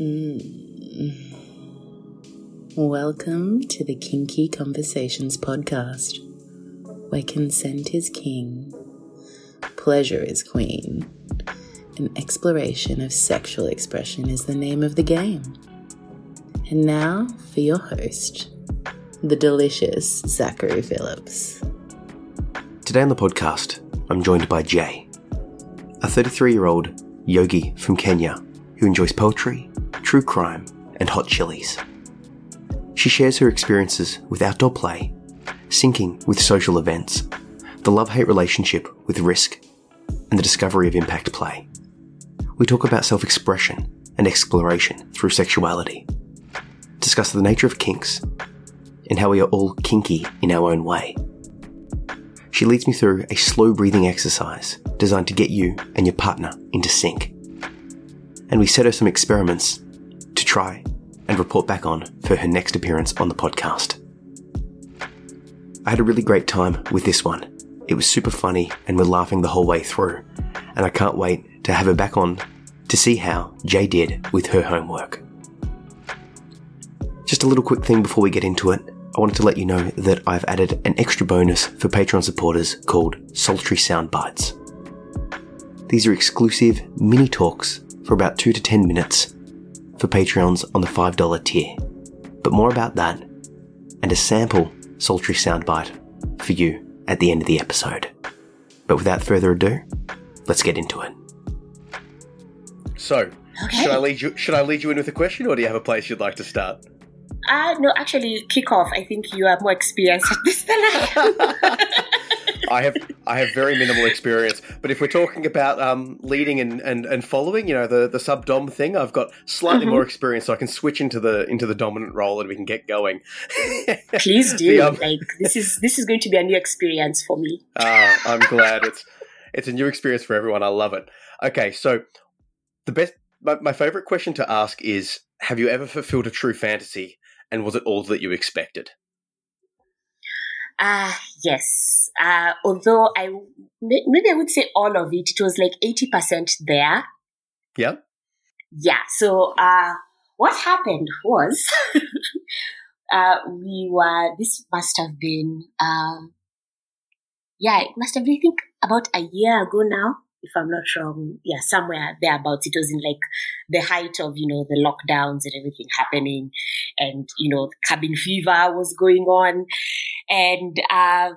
Mm. Welcome to the Kinky Conversations podcast, where consent is king, pleasure is queen, and exploration of sexual expression is the name of the game. And now for your host, the delicious Zachary Phillips. Today on the podcast, I'm joined by Jay, a 33 year old yogi from Kenya who enjoys poetry, true crime, and hot chilies. She shares her experiences with outdoor play, syncing with social events, the love hate relationship with risk, and the discovery of impact play. We talk about self expression and exploration through sexuality, discuss the nature of kinks, and how we are all kinky in our own way. She leads me through a slow breathing exercise designed to get you and your partner into sync. And we set her some experiments to try and report back on for her next appearance on the podcast. I had a really great time with this one. It was super funny and we're laughing the whole way through. And I can't wait to have her back on to see how Jay did with her homework. Just a little quick thing before we get into it. I wanted to let you know that I've added an extra bonus for Patreon supporters called Sultry Sound Bites. These are exclusive mini talks for about 2 to 10 minutes for Patreons on the $5 tier. But more about that and a sample sultry soundbite for you at the end of the episode. But without further ado, let's get into it. So, Okay. should I lead you should I lead you in with a question or do you have a place you'd like to start? Uh, no, actually, kick off. I think you are more experienced at this than I am. I have I have very minimal experience, but if we're talking about um, leading and, and, and following, you know, the, the sub dom thing, I've got slightly Mhm. more experience, so I can switch into the into the dominant role and we can get going. Please do. The, um, like this is this is going to be a new experience for me. Ah, I'm glad it's it's a new experience for everyone. I love it. Okay, so the best my, my favorite question to ask is: Have you ever fulfilled a true fantasy, and was it all that you expected? Ah, yes. Uh, although I maybe I would say all of it. It was like eighty percent there. Yeah. Yeah. So, uh, what happened was, uh, we were. This must have been. Uh, yeah, it must have been. I think about a year ago now, if I'm not wrong. Yeah, somewhere thereabouts. It was in like the height of you know the lockdowns and everything happening, and you know cabin fever was going on, and uh,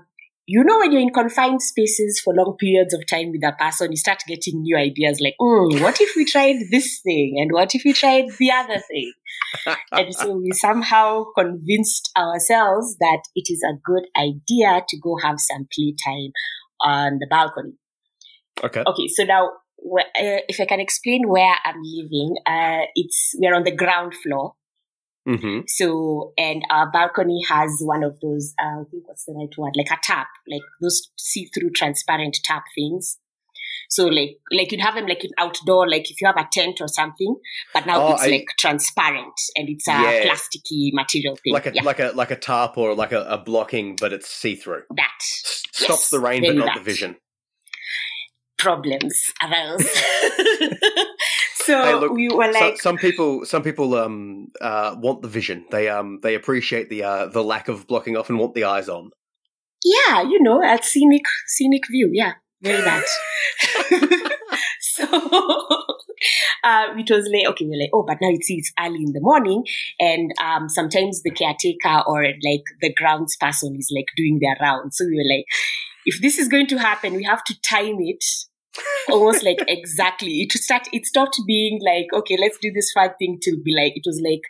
you know when you're in confined spaces for long periods of time with a person, you start getting new ideas like, mm, what if we tried this thing, and what if we tried the other thing? and so we somehow convinced ourselves that it is a good idea to go have some playtime on the balcony. Okay. Okay, so now uh, if I can explain where I'm living, uh, it's we're on the ground floor. Mm-hmm. So and our balcony has one of those uh, I think what's the right word like a tap, like those see-through transparent tap things. So like like you'd have them like in outdoor, like if you have a tent or something, but now Oh, it's I- like transparent and it's a Yeah. plasticky material thing. Like a yeah, like a like a tarp or like a, a blocking, but it's see through. that Stops Yes, the rain, but not the vision. problems arose. so Hey, look, we were So- like, some people, some people um, uh, want the vision. They um, they appreciate the uh, the lack of blocking off and want the eyes on. yeah, you know, a scenic scenic view. Yeah, very that. so uh, it was like, okay, we're like, oh, but now it's it's early in the morning, and um, sometimes the caretaker or like the grounds person is like doing their rounds. So we were like, if this is going to happen, we have to time it almost like exactly. It start. It stopped being like, okay, let's do this fun thing to be like. It was like,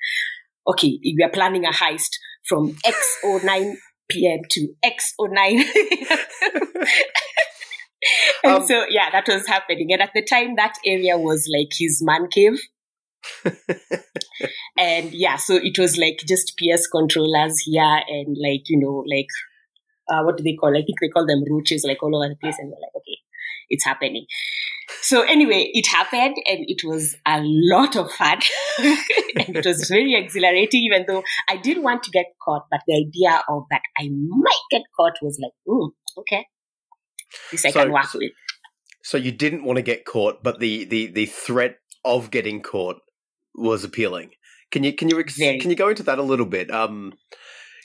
okay, we are planning a heist from X or nine p.m. to X or nine. and Um, so yeah, that was happening. And at the time, that area was like his man cave. and yeah, so it was like just PS controllers here and like, you know, like, uh, what do they call? I think they call them roaches like all over the place. And we're like, okay, it's happening. So anyway, it happened and it was a lot of fun. and it was very exhilarating, even though I didn't want to get caught, but the idea of that I might get caught was like, mm, okay. This I So- can work with. So you didn't want to get caught, but the the the threat of getting caught was appealing. Can you can you ex- can you go into that a little bit? Um,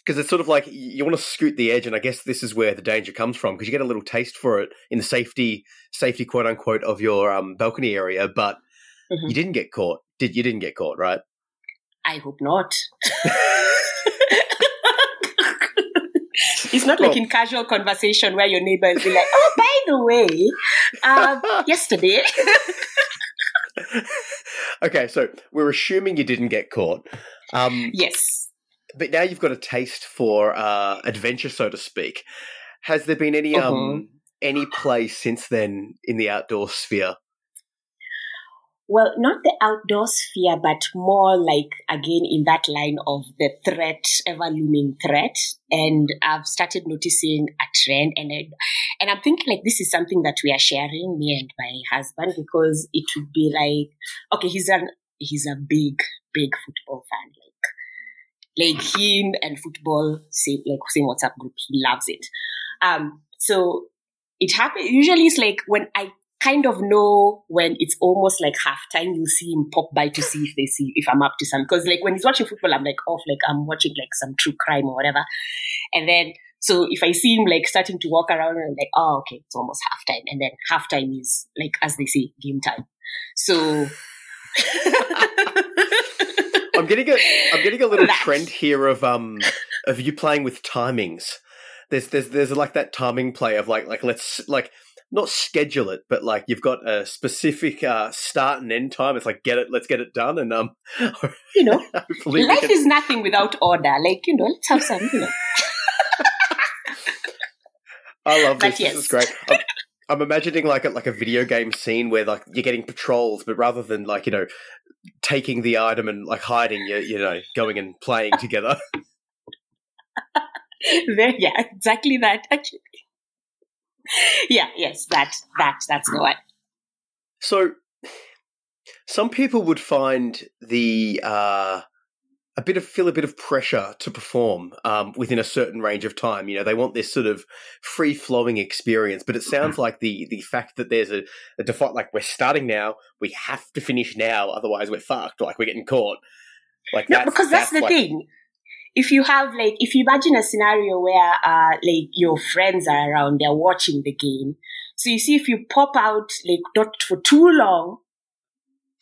because it's sort of like you want to scoot the edge, and I guess this is where the danger comes from because you get a little taste for it in the safety safety quote unquote of your um, balcony area, but Mhm. you didn't get caught. Did you didn't get caught, right? I hope not. it's not like Well- in casual conversation where your neighbor will be like, "Oh, by the way, um, yesterday." okay, so we're assuming you didn't get caught. Um, yes. But now you've got a taste for uh, adventure, so to speak. Has there been any um Mhm. any play since then in the outdoor sphere? Well, not the outdoor sphere, but more like again in that line of the threat, ever looming threat. And I've started noticing a trend, and I, and I'm thinking like this is something that we are sharing, me and my husband, because it would be like, okay, he's an he's a big, big football fan, like like him and football, same like same WhatsApp group. He loves it. Um, so it happens. Usually, it's like when I kind of know when it's almost like halftime, you see him pop by to see if they see if I'm up to something. Because like when he's watching football, I'm like off, like I'm watching like some true crime or whatever. And then so if I see him like starting to walk around, I'm like, oh, okay, it's almost halftime. And then halftime is like as they say, game time. So. I'm getting a I'm getting a little trend here of um of you playing with timings. There's there's there's like that timing play of like like let's like not schedule it, but like you've got a specific uh, start and end time. It's like get it, let's get it done, and um, you know, life can- is nothing without order. Like, you know, let's have some, you know. I love this. This is great. I'm, I'm imagining like a, like a video game scene where like you're getting patrols, but rather than like you know taking the item and like hiding, you you know going and playing together. There, yeah, exactly that, actually. Yeah, yes, that, that, that's the one. So, some people would find the uh, a bit of feel a bit of pressure to perform um, within a certain range of time. You know, they want this sort of free flowing experience. But it sounds like the the fact that there's a, a default like we're starting now, we have to finish now, otherwise we're fucked. Like we're getting caught. Like No, that's, because that's, the like- thing. If you have like, if you imagine a scenario where uh, like your friends are around, they're watching the game. So you see, if you pop out like not for too long,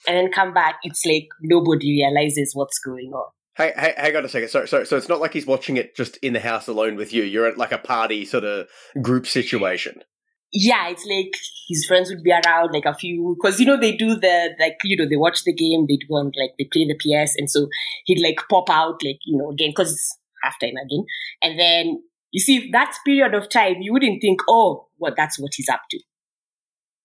and then come back, it's like nobody realizes what's going on. Hey, hey, hang on a second. Sorry, sorry. So it's not like he's watching it just in the house alone with you. You're at like a party sort of group situation. yeah, it's like his friends would be around, like a few, because you know they do the like you know they watch the game, they do and like they play the PS, and so he'd like pop out like you know again because it's halftime again, and then you see that period of time you wouldn't think oh what that's what he's up to.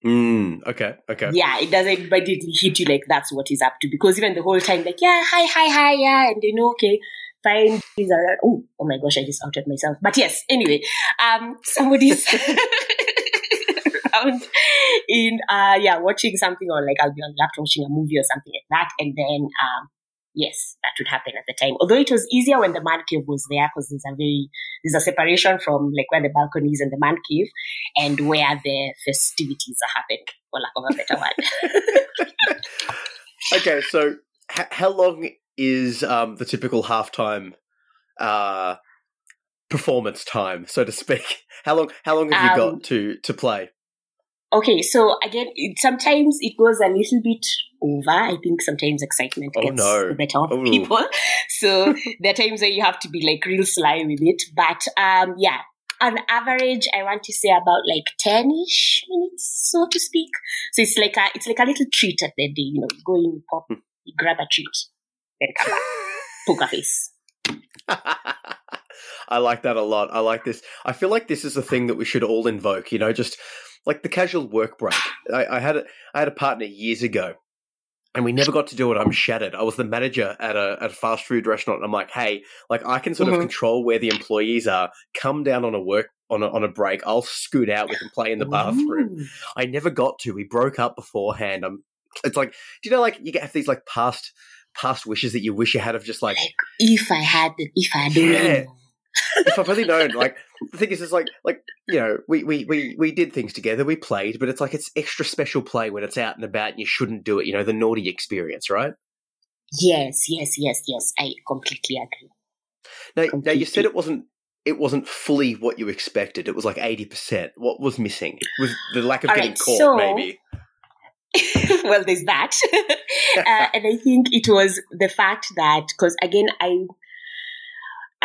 Mm, okay, okay. Yeah, it doesn't immediately hit you like that's what he's up to. Because even the whole time like yeah hi hi hi yeah and they know okay fine these are oh oh my gosh I just outed myself. But yes anyway um somebody's around in uh yeah watching something or like I'll be on the laptop watching a movie or something like that and then um yes that would happen at the time although it was easier when the man cave was there because there's a very there's a separation from like where the balcony is and the man cave and where the festivities are happening for lack of a better word Okay, so h- how long is um, the typical halftime uh, performance time, so to speak? How long? How long have you Um, got to to play? Okay, so again, it, sometimes it goes a little bit over. I think sometimes excitement Oh, gets no. the better of Ooh. people. So there are times where you have to be like real sly with it. But um, yeah, on average, I want to say about like ten-ish minutes, so to speak. So it's like a it's like a little treat at the day. You know, you go in, pop, you grab a treat, then come back, poker face. I like that a lot. I like this. I feel like this is a thing that we should all invoke. You know, just like the casual work break. I, I had a I had a partner years ago, and we never got to do it. I'm shattered. I was the manager at a at a fast food restaurant. And I'm like, hey, like I can sort of Mhm. control where the employees are. Come down on a work on a, on a break. I'll scoot out. We can play in the bathroom. Ooh. I never got to. We broke up beforehand. I'm. It's like, do you know, like you get have these like past past wishes that you wish you had of just like Like if I had, if I only Yeah. If I've only known, like the thing is, it's like like you know, we, we we we did things together, we played, but it's like it's extra special play when it's out and about, and you shouldn't do it. You know, the naughty experience, right? Yes, yes, yes, yes. I completely agree. Now, now you said it wasn't it wasn't fully what you expected. It was like eighty percent. What was missing? Was the lack of All getting right, caught? so- maybe. well, there's that. uh, and I think it was the fact that, because again, I,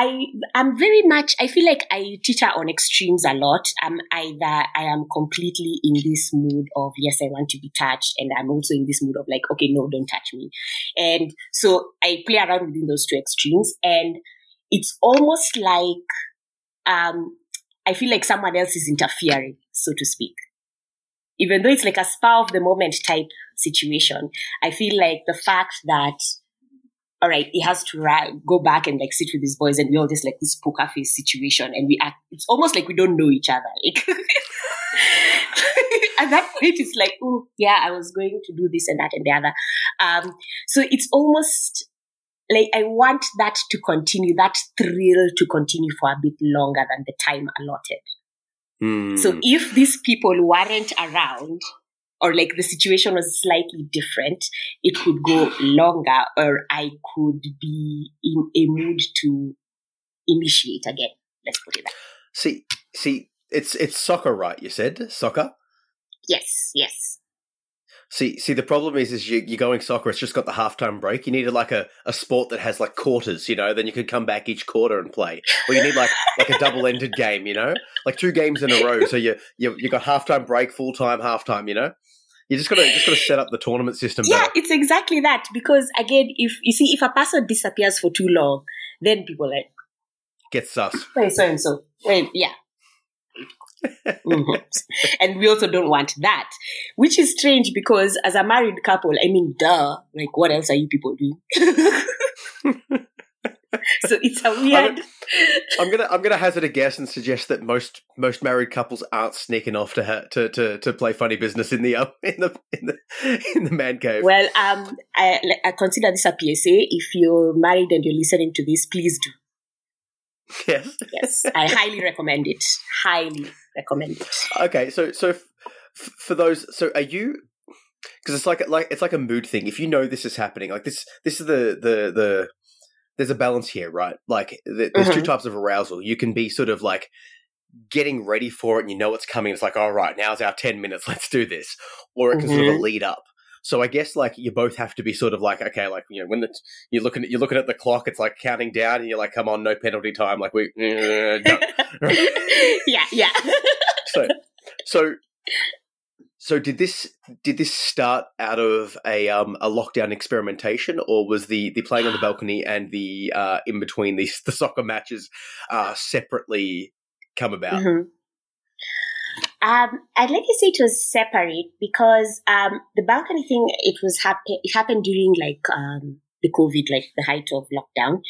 I, I'm very much, I feel like I teeter on extremes a lot. I'm either, I am completely in this mood of, yes, I want to be touched. And I'm also in this mood of like, okay, no, don't touch me. And so I play around within those two extremes. And it's almost like, um, I feel like someone else is interfering, so to speak even though it's like a spur of the moment type situation, I feel like the fact that, all right, he has to ra- go back and like sit with his boys and we all just like this poker face situation and we act, it's almost like we don't know each other. Like, at that point, it's like, oh, yeah, I was going to do this and that and the other. Um, so it's almost like I want that to continue, that thrill to continue for a bit longer than the time allotted. Hmm. So if these people weren't around, or like the situation was slightly different, it could go longer, or I could be in a mood to initiate again. Let's put it that. see, see, it's it's soccer, right? You said soccer. Yes, yes. See, see, the problem is, is you, you're going soccer. It's just got the halftime break. You needed like a, a sport that has like quarters, you know. Then you could come back each quarter and play. Or you need like like a double ended game, you know, like two games in a row. So you you you got halftime break, full time, halftime. You know, you just gotta just gotta set up the tournament system. Yeah, better. it's exactly that. Because again, if you see, if a person disappears for too long, then people like, Get sus. wait, so and so. Wait, yeah. Mhm. And we also don't want that, which is strange because as a married couple, I mean, duh, like what else are you people doing? so it's a weird. I'm gonna I'm gonna hazard a guess and suggest that most most married couples aren't sneaking off to ha- to, to to play funny business in the uh, in the in the in the man cave. Well, um, I, I consider this a PSA. If you're married and you're listening to this, please do. yes. Yes, I highly recommend it. Highly recommend it. Okay, so so f- f- for those, so are you? Because it's like like it's like a mood thing. If you know this is happening, like this, this is the the the. There's a balance here, right? Like th- there's two Mhm. types of arousal. You can be sort of like getting ready for it, and you know it's coming. It's like, all right, now's our ten minutes. Let's do this, or it can sort of lead up. So I guess like you both have to be sort of like okay, like you know when the, you're looking at you're looking at the clock, it's like counting down, and you're like, come on, no penalty time. Like we, uh, yeah, yeah. so so so did this did this start out of a um a lockdown experimentation or was the the playing on the balcony and the uh in between these the soccer matches uh separately come about Mhm. Um, I'd like to say it was separate because um, the balcony thing it was happen it happened during like um, the COVID, like the height of lockdown.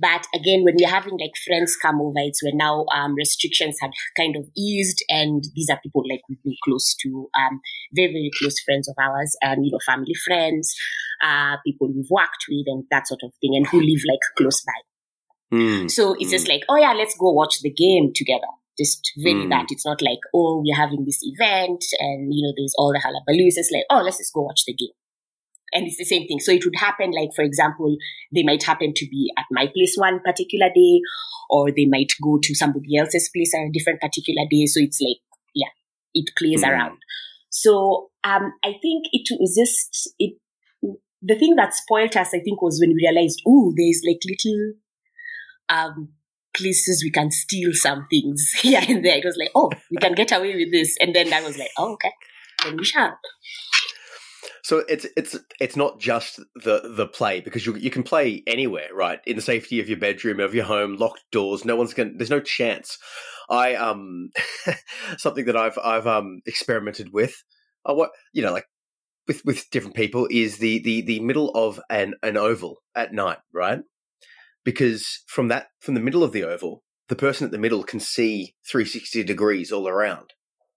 But again, when we're having like friends come over, it's when now um, restrictions had kind of eased, and these are people like we've been close to, um, very very close friends of ours, and you know, family friends, uh, people we've worked with, and that sort of thing, and who live like close by. Hmm. So it's just like, oh yeah, let's go watch the game together. Just really Mm. that. It's not like, oh, we're having this event and, you know, there's all the hullabaloo. It's just like, oh, let's just go watch the game. And it's the same thing. So it would happen, like, for example, they might happen to be at my place one particular day, or they might go to somebody else's place on a different particular day. So it's like, yeah, it plays Mm. around. So um, I think it was just, it, the thing that spoiled us, I think, was when we realized, oh, there's like little um, places we can steal some things here and there. It was like, oh, we can get away with this. And then I was like, oh, okay, then we shall. So it's it's it's not just the the play because you you can play anywhere right in the safety of your bedroom of your home locked doors no one's going there's no chance i um something that i've i've um experimented with uh, what you know like with with different people is the the the middle of an an oval at night right because from that from the middle of the oval the person at the middle can see 360 degrees all around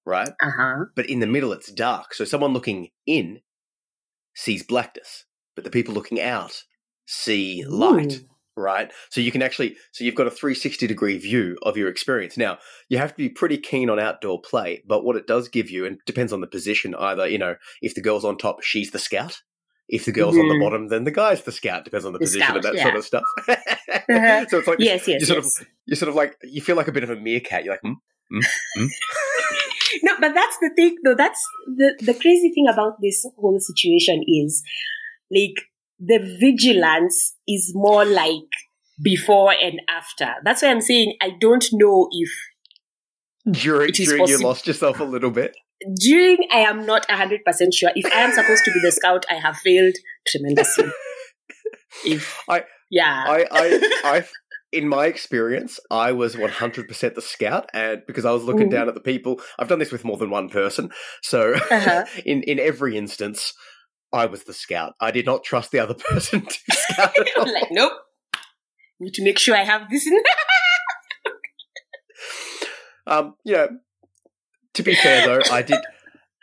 right Uh huh. but in the middle it's dark. So someone looking in sees blackness, but the people looking out see light, right? So you can actually, so you've got a 360 degree view of your experience. Now, you have to be pretty keen on outdoor play, but what it does give you, and depends on the position, either, you know, if the girl's on top, she's the scout. if the girl's on the Mhm. bottom, then the guy's the scout. Depends on the, The position scout, and that yeah. sort of stuff. Uh-huh. so it's like yes, yes, you sort yes. of you sort of like you feel like a bit of a meerkat. You're like, hmm? No, but that's the thing, though. That's the the crazy thing about this whole situation is, like, the vigilance is more like before and after. That's why I'm saying I don't know if during during you lost yourself a little bit. during I am not hundred percent sure. If I am supposed to be the scout, I have failed tremendously. if I- yeah, I, I, I, in my experience, I was 100% the scout, and because I was looking down at the people, I've done this with more than one person. So, Uh-huh. in in every instance, I was the scout. I did not trust the other person to scout at all. I'm like nope. Need to make sure I have this in. Um, you know, to be fair though, I did.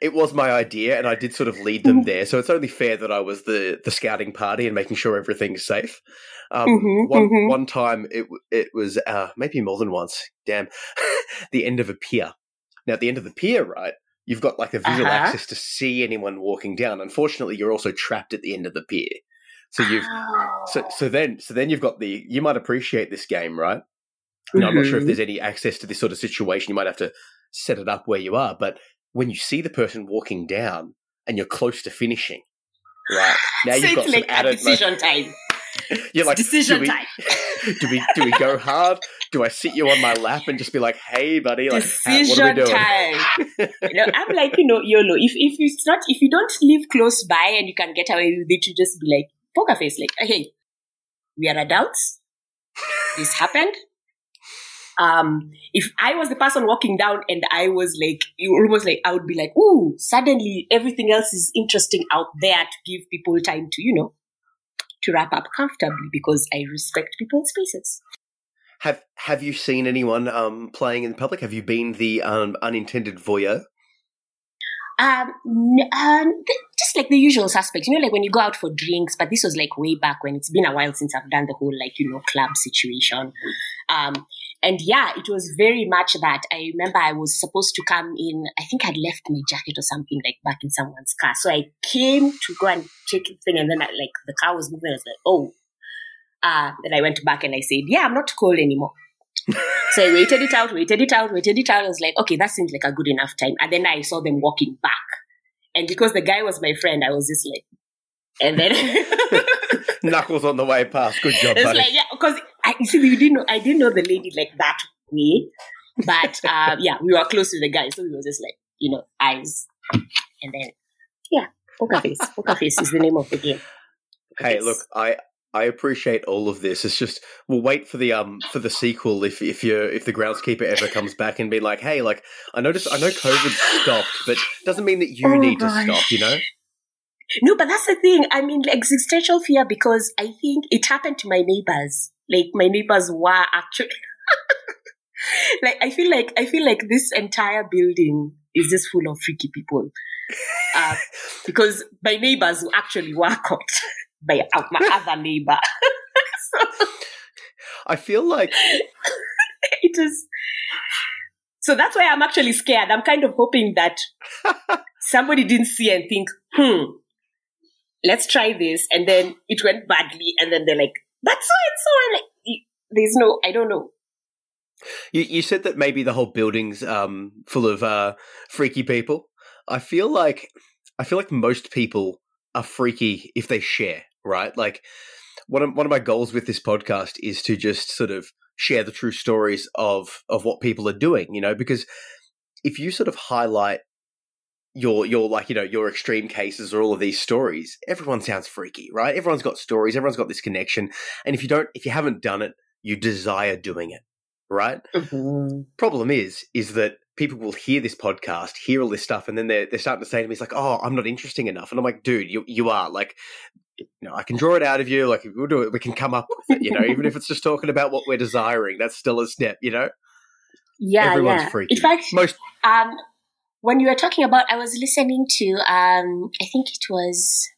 It was my idea, and I did sort of lead them there. So it's only fair that I was the the scouting party and making sure everything's safe. Um, Mhm, one mhm. one time, it it was uh, maybe more than once. Damn, the end of a pier. Now, at the end of the pier, right? You've got like the visual Uh-huh. access to see anyone walking down. Unfortunately, you're also trapped at the end of the pier. So you've so so then so then you've got the you might appreciate this game, right? Now, I'm not sure if Mhm. there's any access to this sort of situation. You might have to set it up where you are. But when you see the person walking down and you're close to finishing, right now so you've got some added. decision time. you're like, decision do we, time. do we do we go hard? Do I sit you on my lap and just be like, "Hey, buddy, like, ha- what are we Decision doing?" time. you know, I'm like, you know, YOLO. If if it's not, if you don't live close by and you can get away with it, you just be like poker face, like, hey, we are adults. This happened. Um, if I was the person walking down and I was like, you almost like, I would be like, ooh, suddenly everything else is interesting out there to give people time to, you know, to wrap up comfortably because I respect people's spaces. Have Have you seen anyone um, playing in the public? Have you been the um, unintended voyeur? Um, um, just like the usual suspects, you know, like when you go out for drinks, but this was like way back when it's been a while since I've done the whole like, you know, club situation. Um, and yeah, it was very much that I remember I was supposed to come in, I think I'd left my jacket or something like back in someone's car. So I came to go and check the thing and then I, like the car was moving. I was like, oh, uh, then I went back and I said, yeah, I'm not cold anymore. So I waited it out, waited it out, waited it out. I was like, okay, that seems like a good enough time. And then I saw them walking back. And because the guy was my friend, I was just like, and then Knuckles on the way past. Good job, it's buddy. like, yeah, because you see, you didn't know, I didn't know the lady like that way. But um, yeah, we were close to the guy. So we were just like, you know, eyes. And then, yeah, poker face. Poker face is the name of the game. Poker Hey, face. look, I I appreciate all of this. It's just we'll wait for the um for the sequel if if you if the groundskeeper ever comes back and be like, hey, like I noticed I know COVID stopped, but doesn't mean that you Oh, need to stop. You know, No, but that's the thing. I mean, existential fear because I think it happened to my neighbors. Like my neighbors were actually like I feel like I feel like this entire building is just full of freaky people. Uh, because my neighbors actually were caught by my other neighbor. so I feel like it is. So that's why I'm actually scared. I'm kind of hoping that somebody didn't see and think, hmm, let's try this. And then it went badly. And then they're like, that's why it's so. There's no, I don't know. you, you said that maybe the whole building's um full of uh freaky people. I feel like I feel like most people are freaky if they share, right? Like one of one of my goals with this podcast is to just sort of share the true stories of of what people are doing, you know, because if you sort of highlight your your like you know your extreme cases or all of these stories everyone sounds freaky right? Everyone's got stories everyone's got this connection. And if you don't if you haven't done it you desire doing it right? Problem is is that people will hear this podcast hear all this stuff and then they're, they're starting to say to me it's like oh i'm not interesting enough. And i'm like dude you, you are. Like you know i can draw it out of you. Like we'll do it. We can come up with it you know even if it's just talking about what we're desiring. That's still a step you know? Yeah, everyone's yeah. freaky. In fact, most um, when you were talking about, I was listening to, um, I think it was,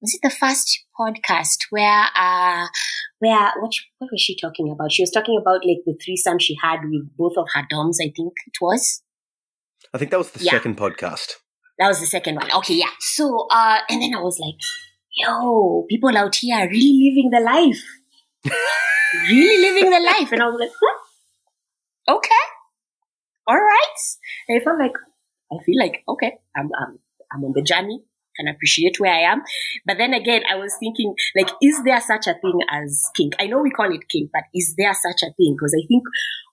was it the first podcast where, uh, where, what, what was she talking about? She was talking about like the threesome she had with both of her doms, I think it was. i think that was the Yeah. second podcast That was the second one. Okay, yeah. So, uh, and then I was like, yo, people out here are really living the life. really living the life. And I was like, hmm, okay, all right. And I felt like, I feel like, okay, I'm, I'm, I'm on the journey can appreciate where I am. But then again, I was thinking, like, is there such a thing as kink? I know we call it kink, but is there such a thing? Because I think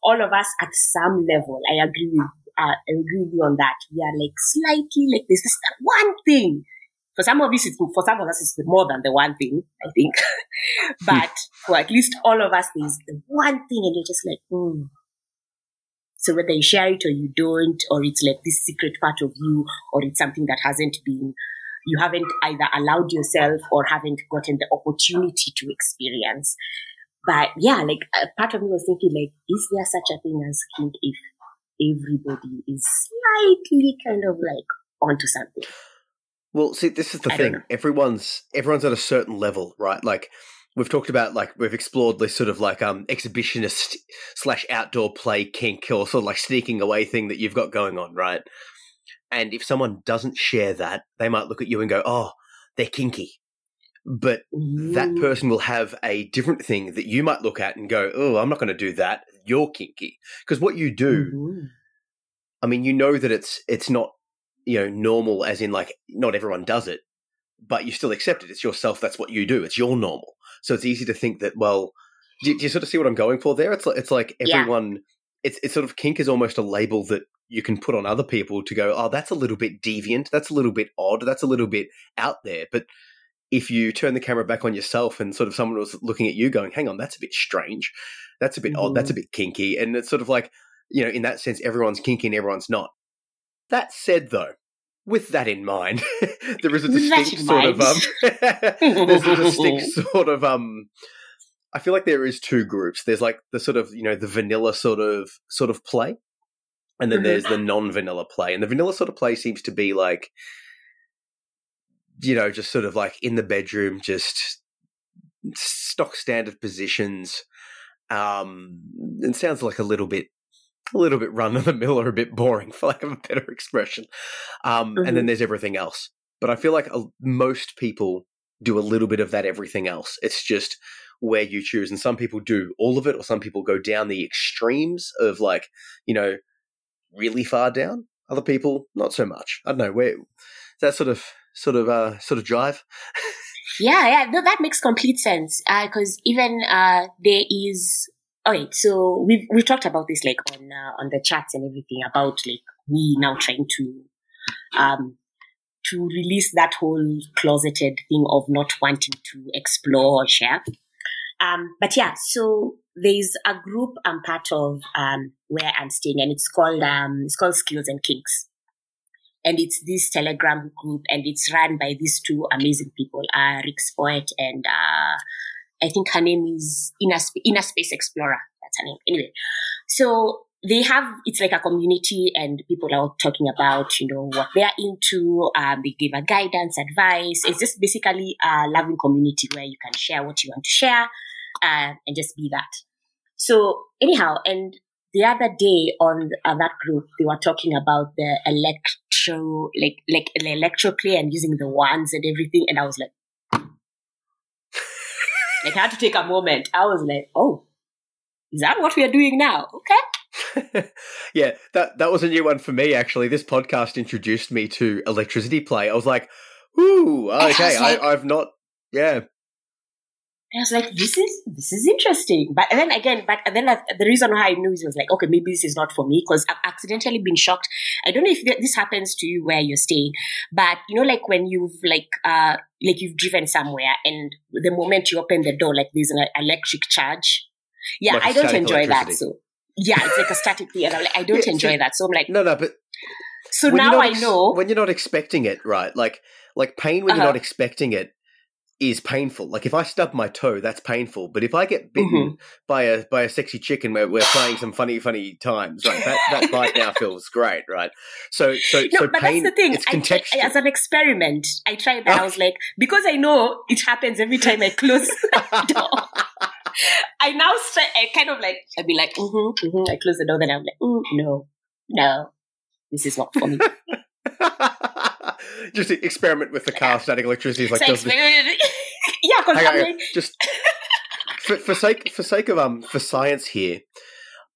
all of us at some level, I agree with, uh, I agree with you on that. We are like slightly like this, this one thing. For some of us, it's, for some of us, it's more than the one thing, I think. but for at least all of us, there's the one thing and you're just like, hmm. So whether you share it or you don't, or it's like this secret part of you, or it's something that hasn't been you haven't either allowed yourself or haven't gotten the opportunity to experience. But yeah, like a part of me was thinking, like, is there such a thing as kink if everybody is slightly kind of like onto something? Well, see, this is the I thing. Everyone's everyone's at a certain level, right? Like we've talked about, like we've explored this sort of like um exhibitionist slash outdoor play kink, or sort of like sneaking away thing that you've got going on, right? And if someone doesn't share that, they might look at you and go, oh, they're kinky. But that person will have a different thing that you might look at and go, oh, I'm not going to do that. You're kinky. Because what you do, mm-hmm. I mean, you know that it's it's not you know normal, as in like not everyone does it, but you still accept it. It's yourself. That's what you do. It's your normal. So it's easy to think that. Well, do, do you sort of see what I'm going for there? It's like it's like everyone. Yeah. It's it's sort of kink is almost a label that you can put on other people to go, oh, that's a little bit deviant, that's a little bit odd, that's a little bit out there. But if you turn the camera back on yourself and sort of someone was looking at you going, hang on, that's a bit strange, that's a bit mm-hmm. odd, that's a mm-hmm. bit kinky. And it's sort of like, you know, in that sense, everyone's kinky and everyone's not. That said, though, with that in mind, there is a distinct sort of um, there's a distinct sort of um. I feel like there is two groups. There's like the sort of you know the vanilla sort of sort of play, and then mm-hmm. there's the non-vanilla play, and the vanilla sort of play seems to be like, you know, just sort of like in the bedroom, just stock standard positions. Um, it sounds like a little bit, a little bit run of the mill or a bit boring, for lack of a better expression. Um, mm-hmm. and then mm-hmm. there's everything else. But I feel like a, most people do a little bit of that everything else. It's just where you choose. And some people do all of it, or some people go down the extremes of like, you know, really far down. Other people, not so much. I don't know where that sort of sort of uh, sort of drive. yeah, yeah, no, that makes complete sense. Because uh, even uh, there is. Okay, so we've we talked about this like on uh, on the chats and everything about like we now trying to um to release that whole closeted thing of not wanting to explore or share. Um, but yeah, so there's a group I'm part of um, where I'm staying, and it's called um, it's called Skills and Kinks, and it's this Telegram group, and it's run by these two amazing people, uh, Rick Spoet and uh, I think her name is Inner, Inner Space Explorer. That's her name. Anyway, so they have it's like a community and people are talking about you know what they're into um, they give a guidance advice it's just basically a loving community where you can share what you want to share uh, and just be that. So anyhow, and the other day on uh, that group, they were talking about the electro, like like the electrocally and using the wands and everything, and I was like, like I had to take a moment. I was like, oh, is that what we are doing now? Okay. yeah, that that was a new one for me. Actually, this podcast introduced me to electricity play. I was like, "Ooh, okay." Like, I, I've not, yeah, and I was like, this is, this is interesting. But then again, but then the reason why I knew it was like, okay, maybe this is not for me because I've accidentally been shocked. I don't know if this happens to you where you're staying, but you know, like when you've like, uh, like you've driven somewhere and the moment you open the door, like there's an electric charge. Yeah, like I don't enjoy that. So yeah, it's like a static thing. And I'm like, I don't enjoy that. So I'm like, no, no, but so now I know when you're not expecting it, right? Like, like pain when uh-huh. you're not expecting it is painful. Like if I stub my toe, that's painful. But if I get bitten mm-hmm. by a by a sexy chicken where we're playing some funny funny times, right? That that bite now feels great, right? So so no, so but pain. That's the thing. It's contextual. I, as an experiment, I tried that. I was like, because I know it happens every time I close the door. I now start, I kind of like I'd be like, mm-hmm, mm-hmm. I close the door, then I'm like, mm, no, no, this is not for me. just experiment with the car static electricity. Is like, does this, yeah, because hang on, I'm hang on. just for, for sake for sake of um for science here,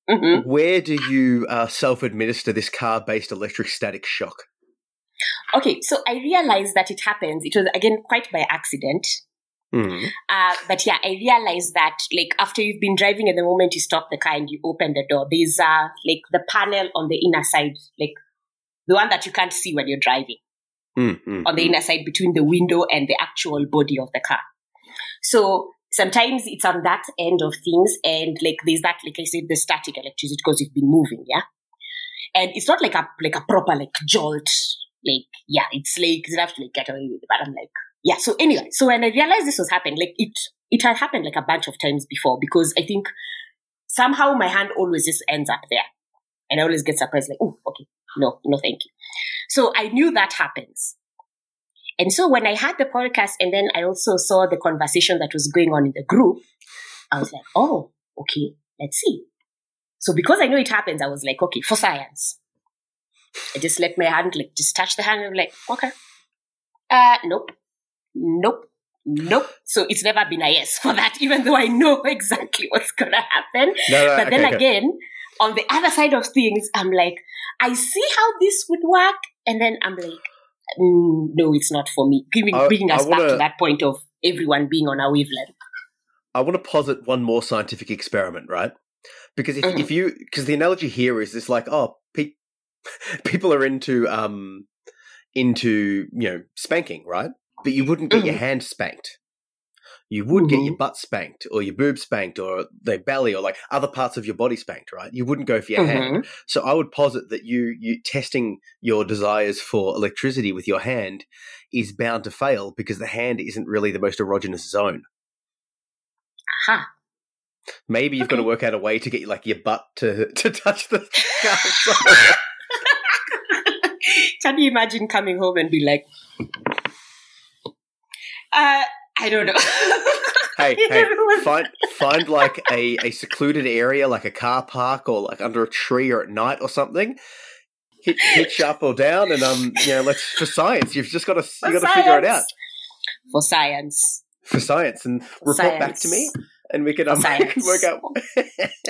mhm. where do you uh, self administer this car based electric static shock? okay. So I realized that it happens. It was again quite by accident. Hmm. Uh, but yeah, I realized that like after you've been driving, and the moment you stop the car and you open the door, there's uh like the panel on the inner side, like the one that you can't see when you're driving. Mm, mm, on the mm. inner side between the window and the actual body of the car. So sometimes it's on that end of things, and like there's that, like I said, the static electricity because you've been moving, yeah. And it's not like a like a proper like jolt, like yeah, it's like you have to like get away with it. But I'm like, yeah. So anyway, so when I realized this was happening, like it it had happened like a bunch of times before because I think somehow my hand always just ends up there, and I always get surprised, like, oh, okay, no, no, thank you. So I knew that happens. And so when I had the podcast and then I also saw the conversation that was going on in the group, I was like, oh, okay, let's see. So because I know it happens, I was like, okay, for science. I just let my hand like just touch the hand and I'm like, okay. Uh nope. Nope. Nope. So it's never been a yes for that, even though I know exactly what's gonna happen. No, no, But okay, then okay. On the other side of things, I'm like, I see how this would work, and then I'm like, mm, no, it's not for me. Giving, I- bringing us I back wanna- to that point of everyone being on a wavelength. I want to posit one more scientific experiment, right? Because if, Mhm. if you, because the analogy here is this like, oh, pe- people are into, um, into, you know, spanking, right? But you wouldn't get your Mhm. hand spanked. You would get Mhm. your butt spanked or your boob spanked or the belly or like other parts of your body spanked, right? You wouldn't go for your hand. Mhm. So I would posit that you you testing your desires for electricity with your hand is bound to fail because the hand isn't really the most erogenous zone. Aha. Maybe you've got to work out a way to get like your butt to to touch the Can you imagine coming home and be like, uh, I don't know. Hey, hey, don't know what- find find like a, a secluded area, like a car park or like under a tree or at night or something. Hit hitch up or down, and um, you know, let's for science. You've just got to For you got to figure it out. For science. for science and report back to me, and we can um, we can work out.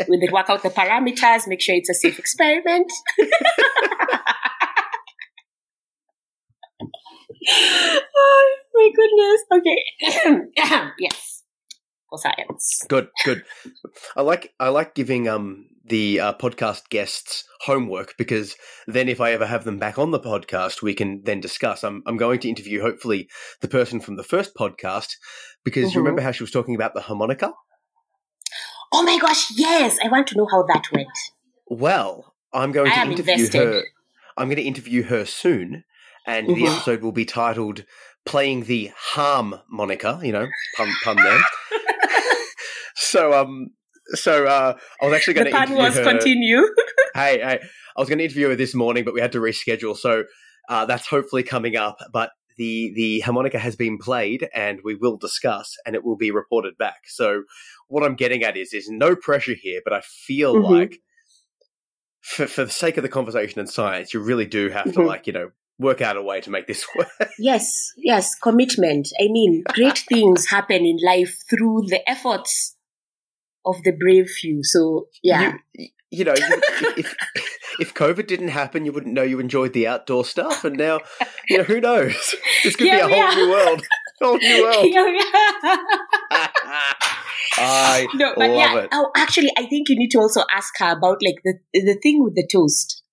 We then work out the parameters, make sure it's a safe experiment. oh my goodness. Okay. yes. For science. Good, good. I like I like giving um the uh, podcast guests homework because then if I ever have them back on the podcast, we can then discuss. I'm I'm going to interview hopefully the person from the first podcast because Mhm. you remember how she was talking about the harmonica. Oh my gosh, yes. I want to know how that went. Well, I'm going I to interview invested. her. I'm going to interview her soon, and the episode will be titled "Playing the Harm" Harmonica." You know, pun pun there. so um, so uh, I was actually going to interview was her. continue. hey, hey, I was going to interview her this morning, but we had to reschedule. So uh, that's hopefully coming up. But the the harmonica has been played, and we will discuss, and it will be reported back. So what I'm getting at is, there's no pressure here, but I feel Mhm. like for for the sake of the conversation and science, you really do have to Mhm. like you know work out a way to make this work. Yes, yes, commitment. I mean, great things happen in life through the efforts of the brave few. So, yeah. You, you know, you, if if COVID didn't happen, you wouldn't know you enjoyed the outdoor stuff, and now, you know, who knows? This could Yeah, be a whole yeah. new world. Whole new world. Yeah. I no, but love yeah. it. Oh, actually, I think you need to also ask her about like the the thing with the toast.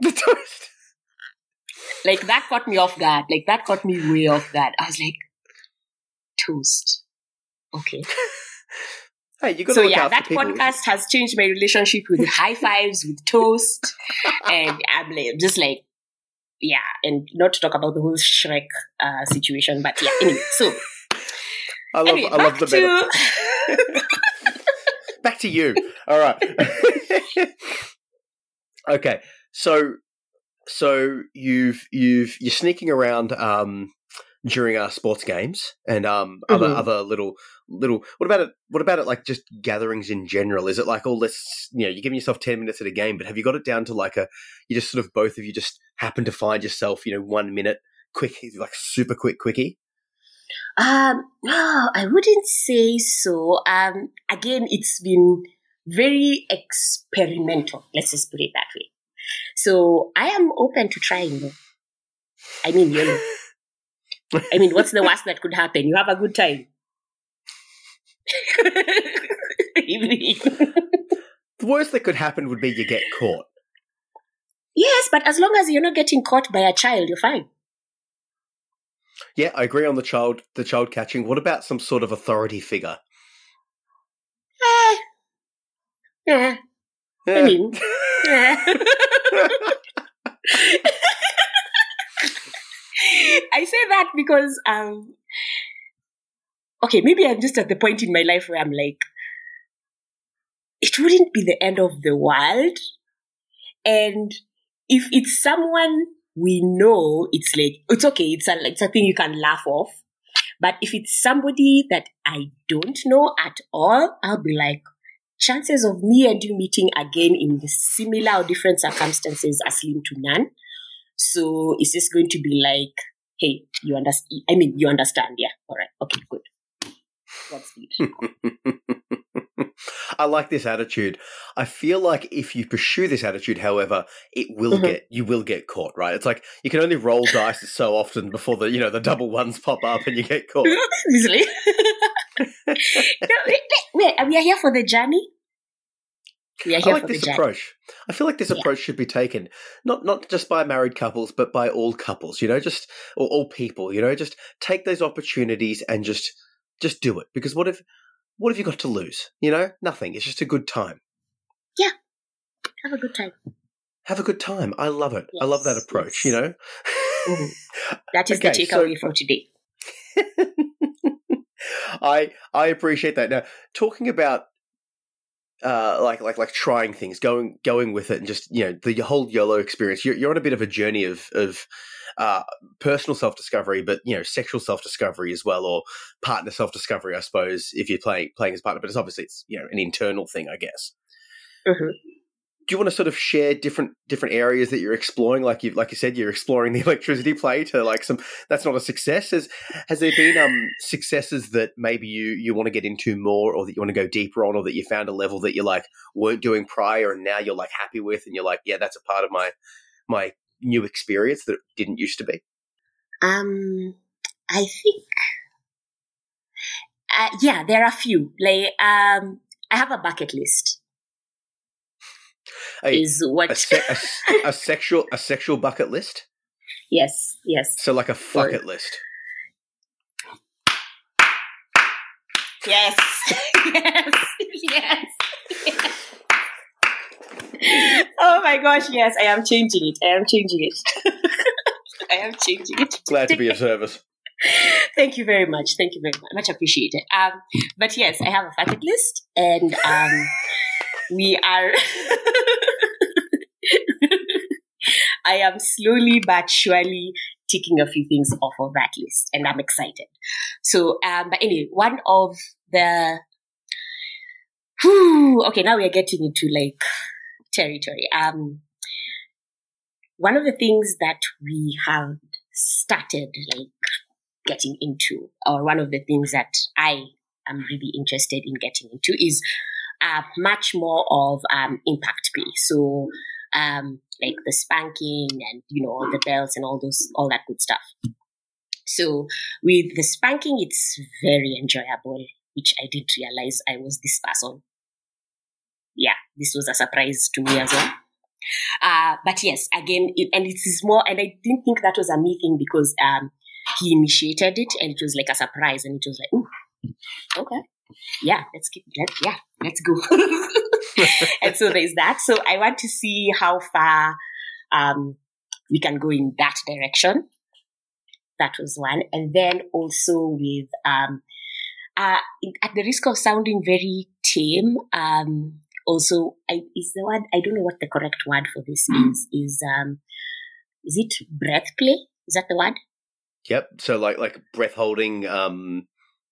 The toast. Like that caught me off guard. Like that caught me way off guard. I was like, toast. Okay. Hey, you got So yeah, that podcast has changed my relationship with high fives, with toast, and I'm like, just like, yeah, and not to talk about the whole Shrek uh, situation, but yeah. Anyway, so I love, anyway, I love the to Back to you. All right. okay. So, so you've you've you're sneaking around um, during our sports games and um other Mhm. other little little what about it what about it like just gatherings in general is it like oh let's you know you're giving yourself 10 minutes at a game but have you got it down to like a you just sort of both of you just happen to find yourself you know one minute quick like super quick quickie Um, no, I wouldn't say so. Um, again, it's been very experimental. Let's just put it that way. So I am open to trying. though. I mean, you know, I mean, what's the worst that could happen? You have a good time. the worst that could happen would be you get caught yes, but as long as you're not getting caught by a child, you're fine. yeah i agree on the child the child catching what about some sort of authority figure Eh. Yeah, I Eh. mean, eh. I say that because um okay, maybe I'm just at the point in my life where I'm like it wouldn't be the end of the world. And if it's someone we know, it's like it's okay, it's a it's a thing you can laugh off. But if it's somebody that I don't know at all, I'll be like, chances of me and you meeting again in the similar or different circumstances are slim to none. So it's just going to be like, hey, you understand? I mean, you understand, yeah? All right, okay, good. Godspeed. I like this attitude. I feel like if you pursue this attitude, however, it will Mhm. get you will get caught, right? It's like you can only roll dice so often before the you know the double ones pop up and you get caught. Easily. no, wait, wait, wait, we are here for the journey. We are I like for the this journey. approach. I feel like this Yeah. approach should be taken not not just by married couples, but by all couples. You know, just or all people. You know, just take those opportunities and just just do it. Because what if what have you got to lose? You know, nothing. It's just a good time. Yeah, have a good time. Have a good time. I love it. I love that approach. yes. You know. Mhm. That is Okay, the so- takeaway from today. I I appreciate that. Now, talking about uh, like like like trying things, going going with it, and just you know the whole YOLO experience. You're you're on a bit of a journey of of uh, personal self discovery, but you know sexual self discovery as well, or partner self discovery, I suppose, if you're playing playing as partner. But it's obviously it's you know an internal thing, I guess. Mhm. Do you want to sort of share different different areas that you're exploring? Like you like you said, you're exploring the electricity play to like some. That's not a success. Has has there been um successes that maybe you you want to get into more, or that you want to go deeper on, or that you found a level that you like weren't doing prior, and now you're like happy with, and you're like, yeah, that's a part of my my new experience that it didn't used to be. Um, I think, uh, yeah, there are a few. Like, um, I have a bucket list. Hey, Is what? a, se- a, a sexual a sexual bucket list. yes, yes, So like a bucket list. yes, yes, yes. yes. Oh my gosh! Yes, I am changing it. I am changing it. I am changing it. Glad to be of service. Thank you very much. Thank you very much. Much appreciated. Um, but yes, I have a bucket list, and um, we are. I am slowly but surely ticking a few things off of that list, and I'm excited. So, um, but anyway, one of the. Whew, okay, now we are getting into like territory. Um, one of the things that we have started like getting into, or one of the things that I am really interested in getting into, is uh, much more of um, impact play. So, um, like the spanking and you know all the bells and all those all that good stuff. So, with the spanking, it's very enjoyable, which I didn't realize I was this person. Yeah, this was a surprise to me as well. Uh, but yes, again, it, and it is more, and I didn't think that was a me thing because um, he initiated it and it was like a surprise and it was like, okay. Yeah, let's keep let, yeah, let's go. and so there's that. So I want to see how far um, we can go in that direction. That was one. And then also with um, uh, at the risk of sounding very tame, um, also I, is the word I don't know what the correct word for this is. Is um, is it breath play? Is that the word? Yep. So like like breath holding, um,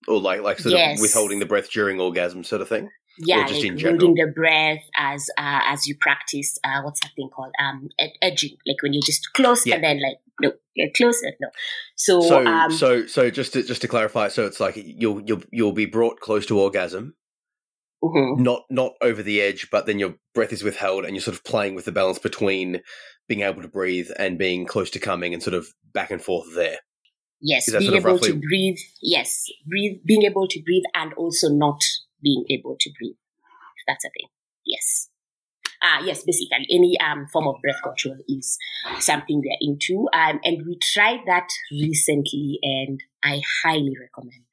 or like like sort Yes. of withholding the breath during orgasm, sort of thing. Yeah, just like in general? holding the breath as uh, as you practice. Uh, what's that thing called? Um, ed- edging. Like when you just close Yeah. and then like no, yeah, close it no. So, So um, so so just to just to clarify, so it's like you'll you'll you'll be brought close to orgasm, mhm. not not over the edge, but then your breath is withheld, and you're sort of playing with the balance between being able to breathe and being close to coming, and sort of back and forth there. Yes, being able to breathe. Yes, breathe. Being able to breathe and also not being able to breathe. That's a thing. Yes. Ah, yes, basically any um form of breath control is something we're into. Um, and we tried that recently, and I highly recommend.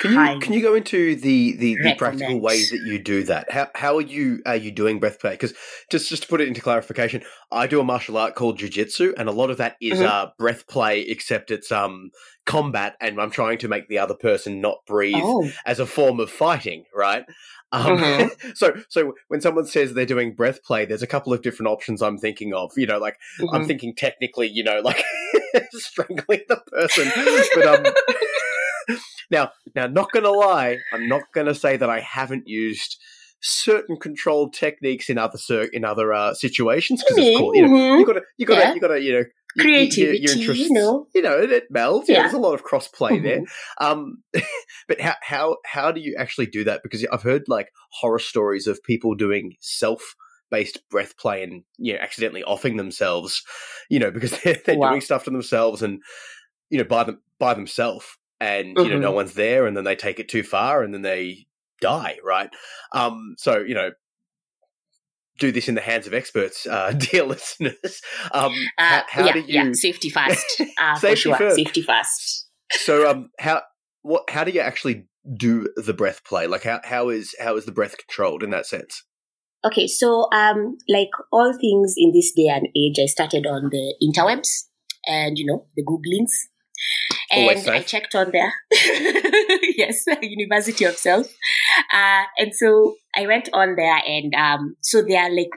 Can you can you go into the the, the practical ways that you do that? How how are you are you doing breath play? Because just just to put it into clarification, I do a martial art called jujitsu, and a lot of that is Mhm. uh, breath play, except it's um combat, and I'm trying to make the other person not breathe Oh, as a form of fighting, right? Um, Mhm. so so when someone says they're doing breath play, there's a couple of different options I'm thinking of. You know, like I'm mhm. thinking technically, you know, like strangling the person. But um now now not gonna lie, I'm not gonna say that I haven't used certain controlled techniques in other in other uh, situations because of Mhm, course you know mhm. you gotta you gotta Yeah. you gotta you know you- you- Creativity, your interests, you know. you know it, it melds yeah. Yeah. there's a lot of cross play there Mhm. um but how how how do you actually do that because I've heard like horror stories of people doing self based breath play and you know accidentally offing themselves you know because they're, they're Wow. doing stuff to themselves and you know by them by themselves and you know no Mhm. one's there and then they take it too far and then they die right um so you know do this in the hands of experts uh dear listeners um Uh, how, how yeah, do you yeah, safety first. Uh, Safety sure, first. safety first. so um how what how do you actually do the breath play like how how is how is the breath controlled in that sense Okay, so um, like all things in this day and age, I started on the interwebs and you know the googlings, Always and I checked on there. yes, University of Self, uh, and so I went on there, and um, so they are like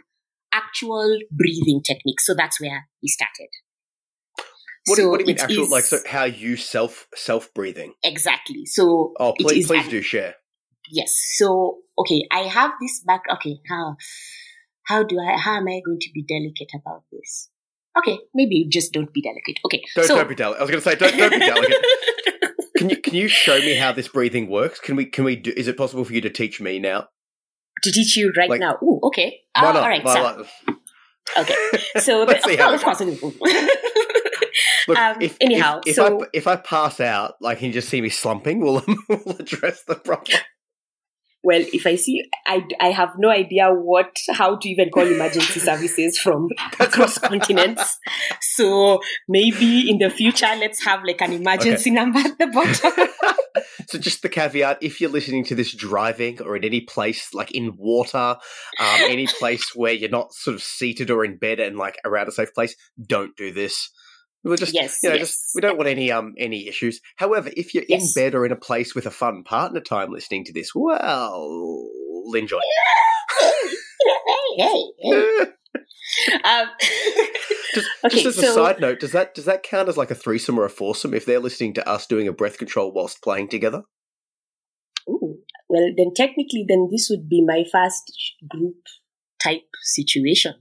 actual breathing techniques. So that's where we started. what, do, what do you mean actual like so how you self self breathing exactly? So oh please is please an- do share Yes. So okay, I have this back. Okay, how how do I? How am I going to be delicate about this? Okay, maybe just don't be delicate. Okay, don't, so don't be delicate i was going to say don't, don't be delicate can you can you show me how this breathing works can we can we do is it possible for you to teach me now to teach you right Like- now. Ooh, okay. why Uh, not all right. So, okay. So Let's see how course, it of course. Look, Um, if, anyhow, if, if so- I if I pass out, like, and you just see me slumping, we'll we'll address the problem. Well, if I see, I, I have no idea what how to even call emergency services from across continents. So maybe in the future, let's have like an emergency number at the bottom. So, just the caveat: if you're listening to this driving or in any place like in water, um, any place where you're not sort of seated or in bed and like around a safe place, don't do this. We're just, Yes, you know, yes. just we don't want any um any issues. However, if you're Yes. in bed or in a place with a fun partner time listening to this, well, enjoy. hey, hey. Um, Just, okay, just as a side note, does that does that count as like a threesome or a foursome if they're listening to us doing a breath control whilst playing together? ooh, well, then technically, then this would be my first group type situation.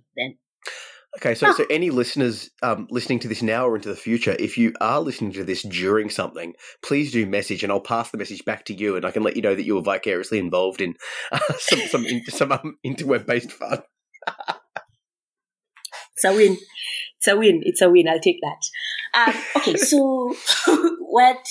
Okay, so so any listeners um, listening to this now or into the future, if you are listening to this during something, please do message, and I'll pass the message back to you, and I can let you know that you were vicariously involved in uh, some some in, some um, interweb based fun. it's a win. It's a win. It's a win. I'll take that. Um, okay, so what?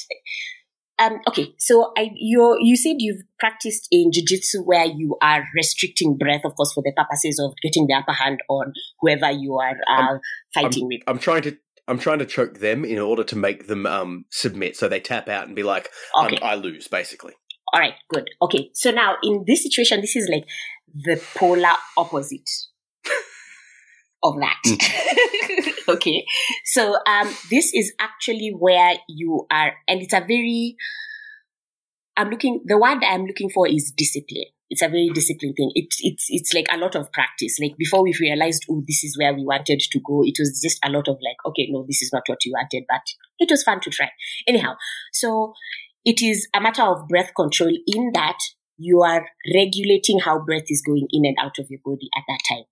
Um, okay, so I you you said you've practiced in jiu-jitsu where you are restricting breath, of course, for the purposes of getting the upper hand on whoever you are uh, fighting with. I'm trying to I'm trying to choke them in order to make them um, submit, so they tap out and be like, I'm- Okay. "I lose," basically. All right, good. Okay, so now in this situation, this is like the polar opposite of that. okay, so um, this is actually where you are, and it's a very. I'm looking. The word I'm looking for is discipline. It's a very disciplined thing. It, it's it's like a lot of practice. Like before we realized, oh, this is where we wanted to go. It was just a lot of like, okay, no, this is not what you wanted, but it was fun to try. Anyhow, so it is a matter of breath control in that you are regulating how breath is going in and out of your body at that time,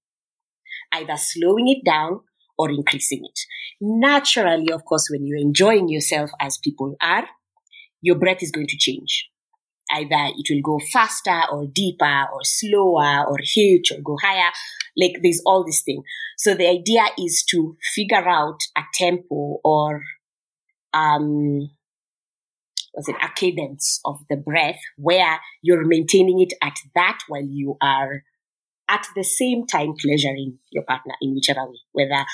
either slowing it down or increasing it. Naturally, of course, when you're enjoying yourself as people are, your breath is going to change. Either it will go faster or deeper or slower or huge or go higher. Like there's all this thing. So the idea is to figure out a tempo or, um, was it a cadence of the breath where you're maintaining it at that while you are at the same time pleasuring your partner in whichever way, whether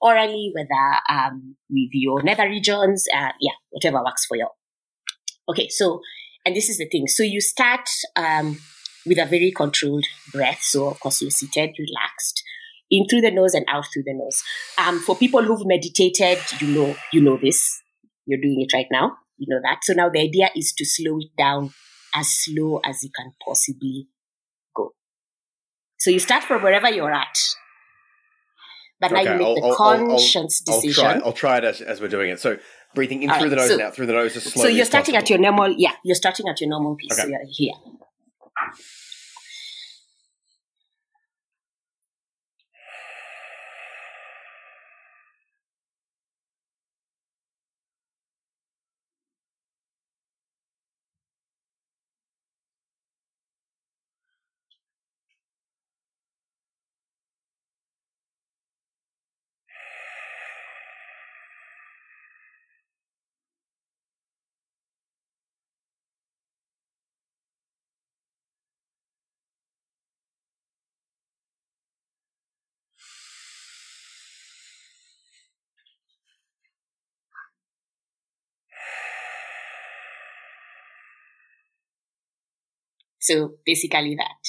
orally, whether um, with your nether regions, uh, yeah, whatever works for you. Okay, so, and this is the thing. So you start um, with a very controlled breath. So, of course, you're seated, relaxed, in through the nose and out through the nose. Um, for people who've meditated, you know, you know this. You're doing it right now. You know that. So now the idea is to slow it down as slow as you can possibly. So you start from wherever you're at. But now you make I'll- the I'll- I'll- conscious I'll decision. try, I'll try it as, as we're doing it. So breathing in All through right, the nose so- and out through the nose as so you're starting at your normal, yeah, you're starting at your normal. So Okay. you're here. So basically that.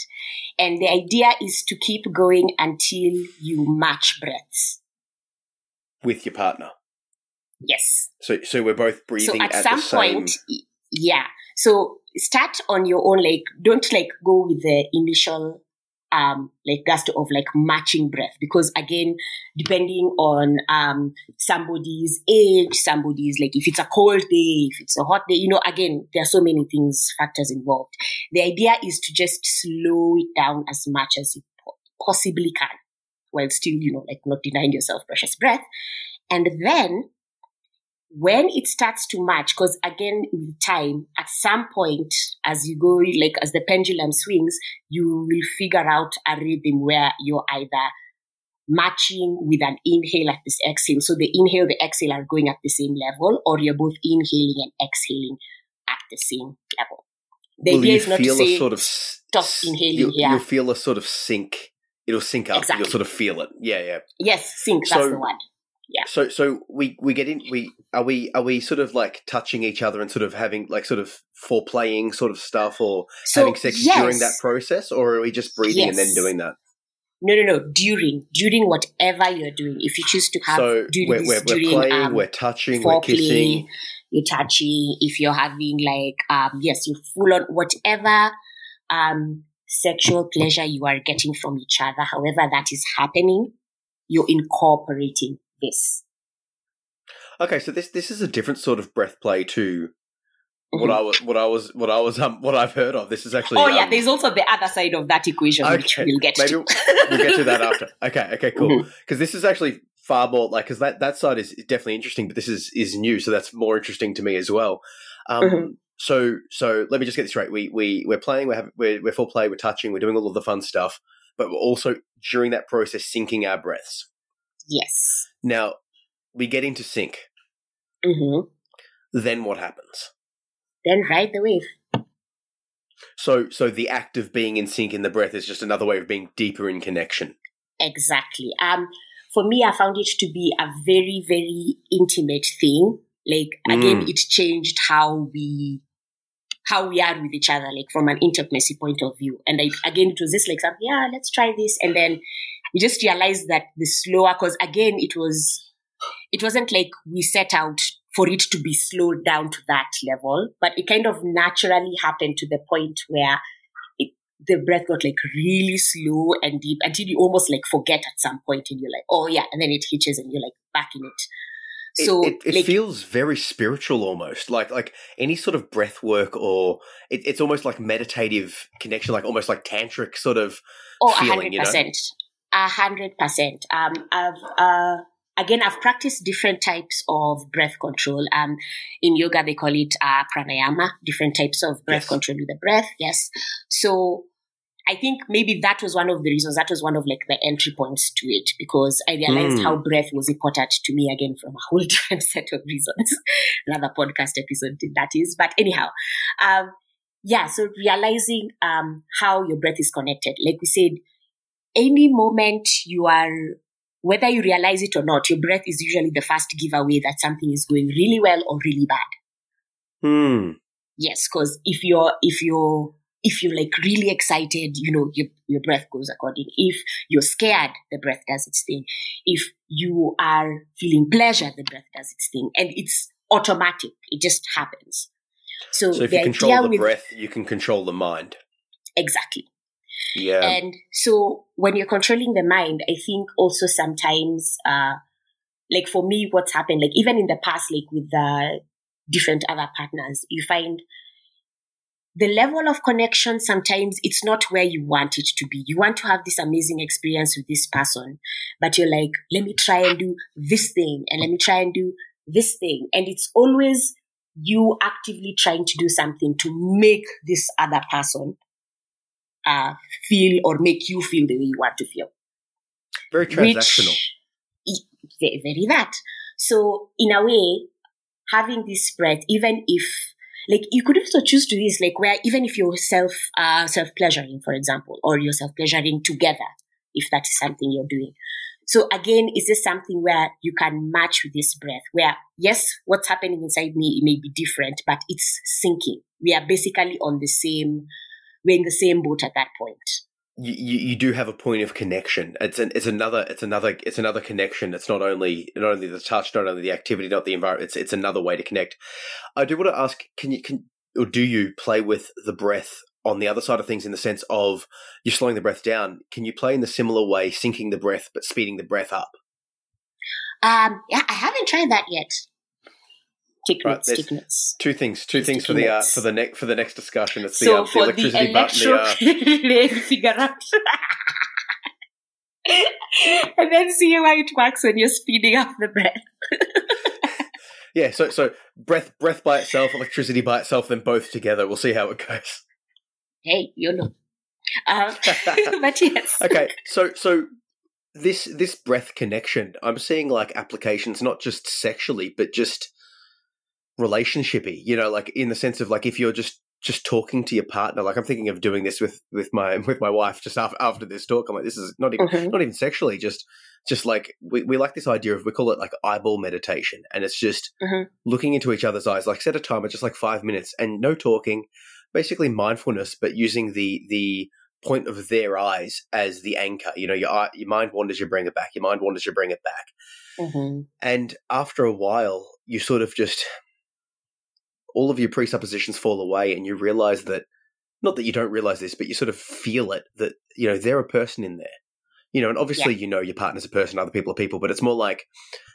And the idea is to keep going until you match breaths. with your partner. Yes. So so we're both breathing so at, at some the same. point, yeah. So start on your own. Like, don't like go with the initial, um, like gust of like matching breath because again, depending on um somebody's age, somebody's like if it's a cold day, if it's a hot day, you know, again, there are so many things factors involved. The idea is to just slow it down as much as you possibly can, while still, you know, like not denying yourself precious breath, and then when it starts to match, because again, with time, at some point, as you go, like as the pendulum swings, you will figure out a rhythm where you're either matching with an inhale at this exhale. So the inhale, the exhale are going at the same level, or you're both inhaling and exhaling at the same level. The will idea is not to feel say, a sort of stop inhaling You'll, here. you'll feel a sort of sync. It'll sync up. Exactly. You'll sort of feel it. Yeah, yeah. yes, sync, that's the word. So so we we get in. We are we are we sort of like touching each other and sort of having like sort of foreplaying sort of stuff or So, having sex yes. during that process, or are we just breathing and then doing that? No, no, no. During, during whatever you're doing. If you choose to have so during we're, we're, we're playing, um, we're touching, we're kissing. you're touching. If you're having like, um, yes, you full on whatever um sexual pleasure you are getting from each other. However, that is happening, you're incorporating this. Okay, so this this is a different sort of breath play to what Mhm. I was what I was what I was um what I've heard of. This is actually oh yeah, um, there's also the other side of that equation, which Okay, we'll get maybe to. we'll get to that after. Okay, okay, cool. Because this is actually far more like because that that side is definitely interesting, but this is is new, so that's more interesting to me as well. Um, Mhm. So so let me just get this right. We we we're playing. We're having, we're we're full play. We're touching. We're doing all of the fun stuff, but we're also during that process syncing our breaths. Yes. Now we get into sync. hmm Then what happens? Then ride the wave. So so the act of being in sync in the breath is just another way of being deeper in connection. Exactly. Um, for me, I found it to be a very, very intimate thing. Like again, Mm. it changed how we how we are with each other, like from an intimacy point of view. And I, again, it was just like yeah, let's try this, and then we just realized that the slower, because again, it was it wasn't like we set out for it to be slowed down to that level, but it kind of naturally happened to the point where it the breath got like really slow and deep until you almost like forget at some point and you're like, oh yeah, and then it hitches and you're like back in it. So it, it, it like, feels very spiritual almost like like any sort of breath work or it, it's almost like meditative connection like almost like tantric sort of oh, feeling hundred you know a hundred percent. Um, I've uh again I've practiced different types of breath control. Um, in yoga they call it uh, pranayama, different types of breath Yes. control with the breath. Yes, so. I think maybe that was one of the reasons. That was one of like the entry points to it because I realized Mm. how breath was important to me again from a whole different set of reasons. Another podcast episode that is, but anyhow, um, yeah. So realizing um, how your breath is connected, like we said, any moment you are, whether you realize it or not, your breath is usually the first giveaway that something is going really well or really bad. Hmm. Yes, because if you're if you're if you're like really excited, you know, your your breath goes according. If you're scared, the breath does its thing. If you are feeling pleasure, the breath does its thing, and it's automatic. It just happens. So, so if you control the with breath you can control the mind exactly. Yeah And so when you're controlling the mind, I think also sometimes, uh, like for me, what's happened, like even in the past, like with the different other partners, you find the level of connection sometimes it's not where you want it to be. You want to have this amazing experience with this person, but you're like, let me try and do this thing and let me try and do this thing. And it's always you actively trying to do something to make this other person uh, feel or make you feel the way you want to feel. very transactional Which, very, that. So in a way, having this spread, even if like you could also choose to this like where even if you're self uh, self pleasuring, for example, or you're self pleasuring together, if that is something you're doing. So again, is this something where you can match with this breath? Where yes, what's happening inside me it may be different, but it's syncing. We are basically on the same. We're in the same boat at that point. you, you you do have a point of connection. It's an it's another it's another it's another connection. It's not only not only the touch, not only the activity, not the environment. It's it's another way to connect. I do want to ask: Can you can or do you play with the breath on the other side of things in the sense of you're slowing the breath down? Can you play in the similar way, syncing the breath but speeding the breath up? Um, yeah, I haven't tried that yet. Take Right, notes, there's- take notes. Two things. Two things for the uh, for the next for the next discussion. It's the, So uh, the for the electricity button. electro The, uh, figure out. and then see how it works when you're speeding up the breath. yeah. So so breath breath by itself, electricity by itself, then both together. We'll see how it goes. Hey, you know. Um, but yes. okay so so this this breath connection i'm seeing like applications not just sexually but just relationshipy you know like in the sense of like if you're just just talking to your partner like i'm thinking of doing this with with my with my wife just after, after this talk i'm like this is not even Mhm. not even sexually just just like we, we like this idea of we call it like eyeball meditation and it's just Mhm. looking into each other's eyes like set a timer just like five minutes and no talking basically mindfulness but using the the point of their eyes as the anchor you know your eye, your mind wanders you bring it back your mind wanders you bring it back Mhm. and after a while you sort of just all of your presuppositions fall away and you realize that not that you don't realize this but you sort of feel it that you know they're a person in there you know and obviously you know your partner's a person other people are people but it's more like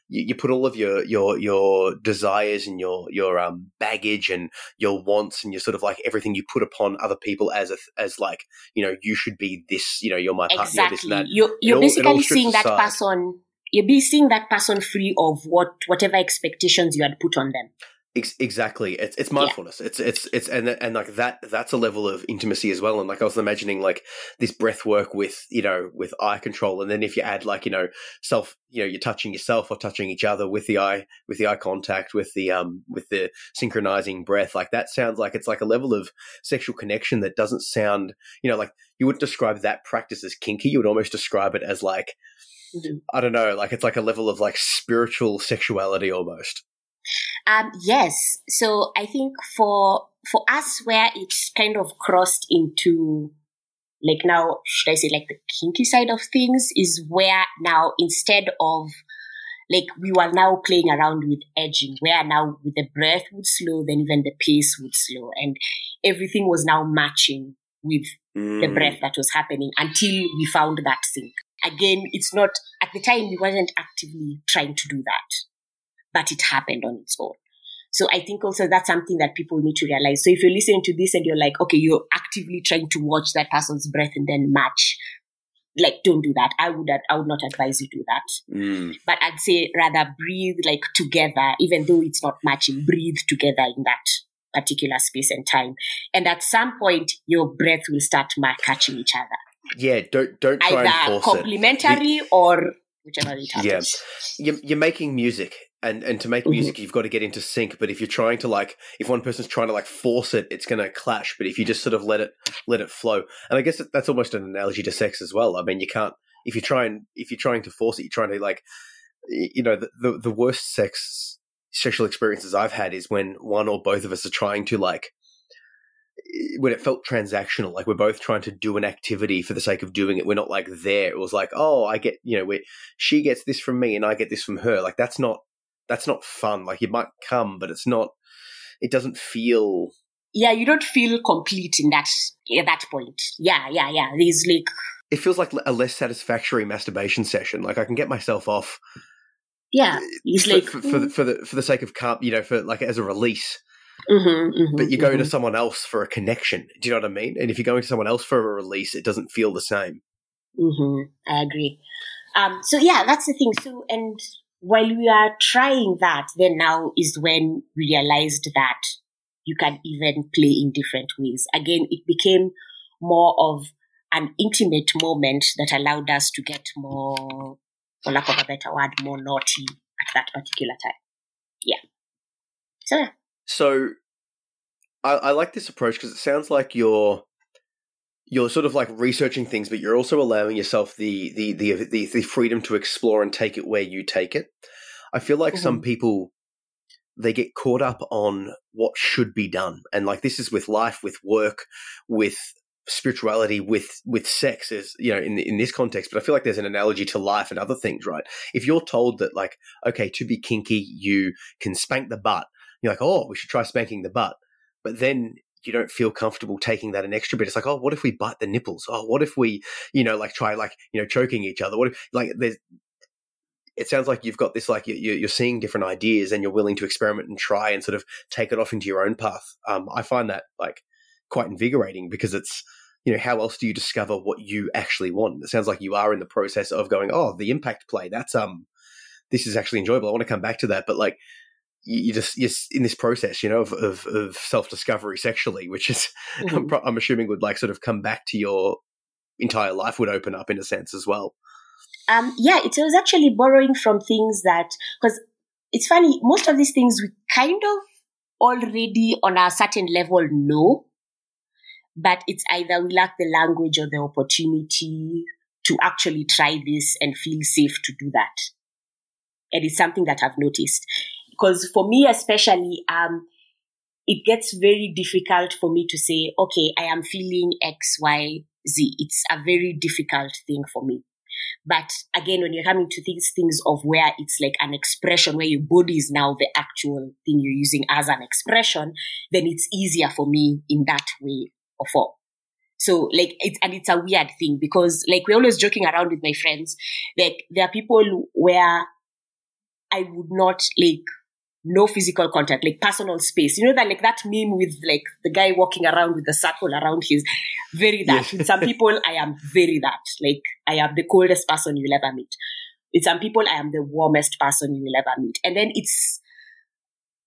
you, you put all of your your your desires and your your um baggage and your wants and your sort of like everything you put upon other people as a as like you know you should be this you know you're my partner this and Exactly. that You're, you're all- basically seeing that person. You're be seeing that person free of what whatever expectations you had put on them. Ex- exactly. It's it's mindfulness. It's it's it's and and like that that's a level of intimacy as well. And like I was imagining like this breath work with you know with eye control, and then if you add like you know self, you know you're touching yourself or touching each other with the eye with the eye contact with the um with the synchronizing breath, like that sounds like it's like a level of sexual connection that doesn't sound you know like you wouldn't describe that practice as kinky. You would almost describe it as like Mhm. I don't know, like it's like a level of like spiritual sexuality almost. Um, yes. So I think for for us, where it's kind of crossed into like now, should I say like the kinky side of things is where now instead of like we were now playing around with edging, where now with the breath would slow, then even the pace would slow, and everything was now matching with Mm. the breath that was happening until we found that sync. Again, it's not, at the time, we wasn't actively trying to do that, but it happened on its own. So I think also that's something that people need to realize. So if you're listening to this and you're like, okay, you're actively trying to watch that person's breath and then match, like don't do that. I would, I would not advise you to do that. Mm. But I'd say rather breathe like together, even though it's not matching, breathe together in that particular space and time. And at some point, your breath will start catching each other, Yeah, don't don't try and either force it. or whichever it Yeah. You're, you're making music, and and to make Mhm. music, you've got to get into sync. But if you're trying to like, if one person's trying to like force it, it's going to clash. But if you just sort of let it let it flow, and I guess that's almost an analogy to sex as well. I mean, you can't if you try and if you're trying to force it, you're trying to like, you know, the the, the worst sex sexual experiences I've had is when one or both of us are trying to like when it felt transactional, like we're both trying to do an activity for the sake of doing it. We're not like there. It was like, oh, I get, you know, we she gets this from me and I get this from her. Like that's not that's not fun. Like it might come, but it's not. It doesn't feel. Yeah, you don't feel complete in that at that point. Yeah, yeah, yeah. There's like It feels like a less satisfactory masturbation session. Like I can get myself off yeah, it's for, like for, for, the, for the for the sake of calm, you know, for like as a release. mhm, mhm, But you go to mhm. someone else for a connection. Do you know what I mean? And if you're going to someone else for a release, it doesn't feel the same. hmm I agree. Um, so yeah, that's the thing. So, and while we are trying that, then now is when we realized that you can even play in different ways. Again, it became more of an intimate moment that allowed us to get more, for lack of a better word, more naughty at that particular time. Yeah. So yeah. So I, I like this approach because it sounds like you're you're sort of like researching things, but you're also allowing yourself the the the the, the freedom to explore and take it where you take it. I feel like some mm-hmm. people they get caught up on what should be done, and like this is with life, with work, with spirituality with with sex is you know in in this context but i feel like there's an analogy to life and other things right if you're told that like okay to be kinky you can spank the butt you're like oh we should try spanking the butt but then you don't feel comfortable taking that an extra bit. It's like oh what if we bite the nipples? Oh what if we you know like try like you know choking each other? What if like there's it sounds like you've got this like you- you're seeing different ideas and you're willing to experiment and try and sort of take it off into your own path. Um, i find that like quite invigorating because it's you know how else do you discover what you actually want? It sounds like you are in the process of going oh the impact play that's um this is actually enjoyable i want to come back to that. But like you, just you're in this process you know of of, of self-discovery sexually which is I'm, Mhm. pro- I'm assuming would like sort of come back to your entire life would open up in a sense as well Um, yeah, it was actually borrowing from things that, because it's funny, most of these things we kind of already on a certain level know, but it's either we lack the language or the opportunity to actually try this and feel safe to do that. And it's something that I've noticed. Because for me, especially, um, it gets very difficult for me to say, okay, I am feeling X, Y, Z. It's a very difficult thing for me. But again, when you're coming to these things of where it's like an expression, where your body is now the actual thing you're using as an expression, then it's easier for me in that way or form. So like it's and it's a weird thing because like we're always joking around with my friends. Like there are people where I would not like no physical contact, like personal space. You know that like that meme with like the guy walking around with the circle around his very that. Yes. With some people I am very that. Like I am the coldest person you'll ever meet. With some people I am the warmest person you will ever meet. And then it's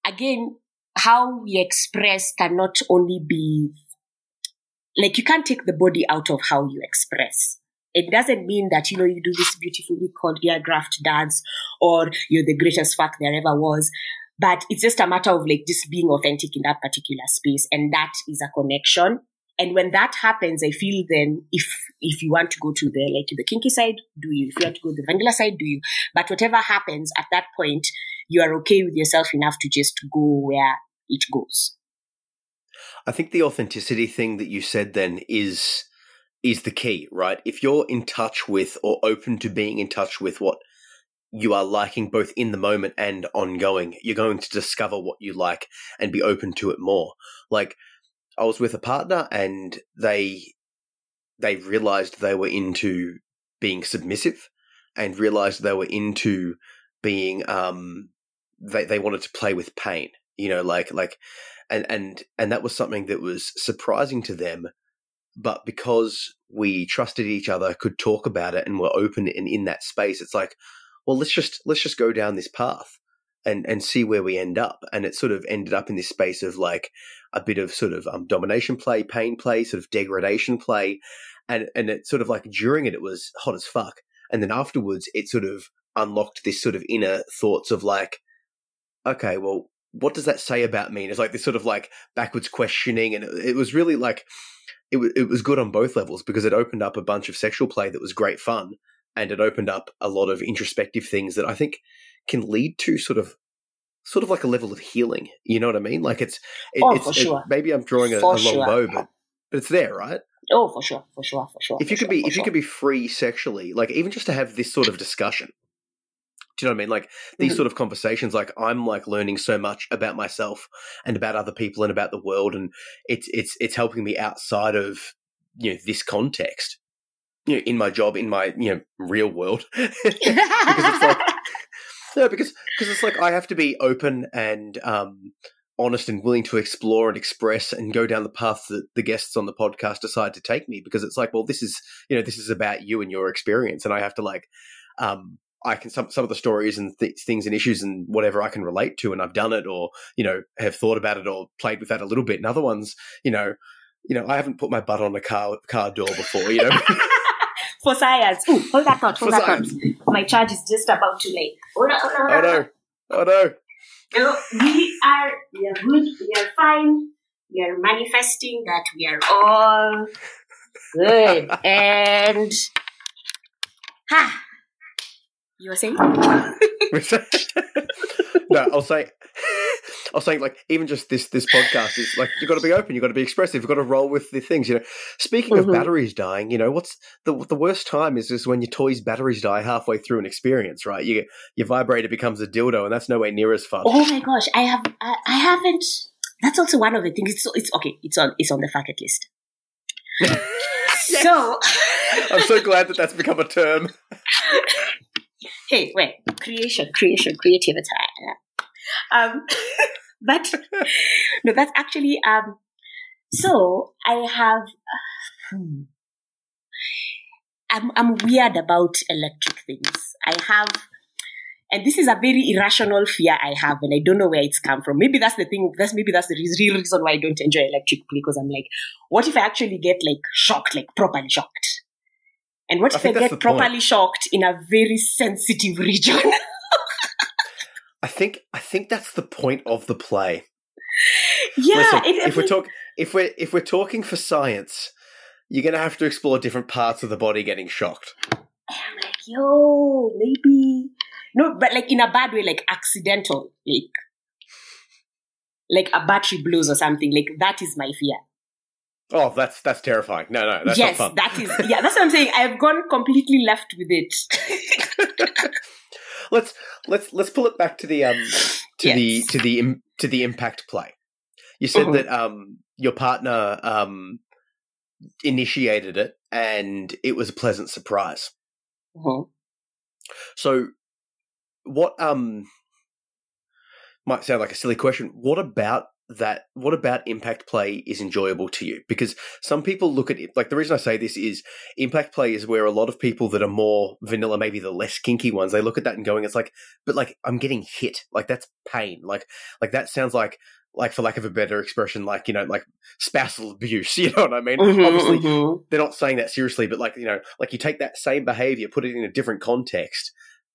again how we express cannot only be like you can't take the body out of how you express. It doesn't mean that you know you do this beautifully choreographed dance or you're the greatest fuck there ever was. But it's just a matter of like just being authentic in that particular space. And that is a connection. And when that happens, I feel then if if you want to go to the like the kinky side, do you? If you want to go to the vanilla side, do you? But whatever happens at that point, you are okay with yourself enough to just go where it goes. I think the authenticity thing that you said then is is the key, right? If you're in touch with or open to being in touch with what you are liking both in the moment and ongoing, you're going to discover what you like and be open to it more. Like I was with a partner and they they realized they were into being submissive and realized they were into being um they they wanted to play with pain you know like like and and and that was something that was surprising to them but because we trusted each other could talk about it and were open and in that space it's like well let's just let's just go down this path and and see where we end up. And it sort of ended up in this space of like a bit of sort of um, domination play pain play sort of degradation play. And and it sort of like during it it was hot as fuck. And then afterwards it sort of unlocked this sort of inner thoughts of like okay well what does that say about me? And it's like this sort of like backwards questioning. And it, it was really like it, w- it was good on both levels because it opened up a bunch of sexual play that was great fun and it opened up a lot of introspective things that i think can lead to sort of sort of like a level of healing you know what i mean like it's, it, Oh, it's for it- sure. maybe i'm drawing a, a long sure. bow but but it's there right Oh, for sure, for sure, for sure. if you could sure, be if you could be free sexually like even just to have this sort of discussion do you know what i mean like these Mhm. sort of conversations like i'm like learning so much about myself and about other people and about the world and it's it's it's helping me outside of you know this context you know in my job in my you know real world. Because it's like no because because it's like i have to be open and um honest and willing to explore and express and go down the path that the guests on the podcast decide to take me. Because it's like well this is you know this is about you and your experience. And i have to like um i can some some of the stories and th- things and issues and whatever i can relate to and i've done it or you know have thought about it or played with that a little bit. And other ones you know you know i haven't put my butt on a car car door before you know for science. Ooh, hold that thought, For hold that science. thought. My charge is just about to lay. Hold on, hold on, hold oh on. no oh no No, we are we are good, we are fine. We are manifesting that we are all good. and ha you were saying? no, I'll say, I'll saying, like even just this this podcast is like you've got to be open, you've got to be expressive, you've got to roll with the things. You know, speaking Mhm. of batteries dying, you know what's the the worst time is is when your toy's batteries die halfway through an experience, right? You your vibrator becomes a dildo, and that's nowhere near as fun. Oh my gosh, I have I, I haven't that's also one of the things. It's it's okay, it's on it's on the bucket list. So I'm so glad that that's become a term. hey, wait, creation, creation, creativity. Um, but no, that's actually um. So I have. hmm. I'm I'm weird about electric things. I have, and this is a very irrational fear I have, and I don't know where it's come from. Maybe that's the thing. That's maybe that's the real reason why I don't enjoy electric because I'm like, what if I actually get like shocked, like properly shocked? And what I if I, get the point. properly shocked in a very sensitive region? I think I think that's the point of the play. yeah, Listen, it- if we're talk if we're if we're talking for science, you're going to have to explore different parts of the body getting shocked. I'm like, yo, maybe no, but like in a bad way, like accidental, like like a battery blows or something. Like that is my fear. Oh, that's that's terrifying. No, no, that's yes, not fun. that is yeah. That's what I'm saying. I've gone completely left with it. let's let's let's pull it back to the um to the to the im- to the impact play. You said Mhm. that um your partner um initiated it and it was a pleasant surprise. Mhm. So what um might sound like a silly question. What about that what about impact play is enjoyable to you? Because some people look at it like the reason I say this is impact play is where a lot of people that are more vanilla, maybe the less kinky ones, they look at that and going, it's like, but like I'm getting hit. Like that's pain. Like like that sounds like like for lack of a better expression, like, you know, like spousal abuse. You know what I mean? Mhm, Obviously mhm. they're not saying that seriously, but like you know, like you take that same behavior, put it in a different context,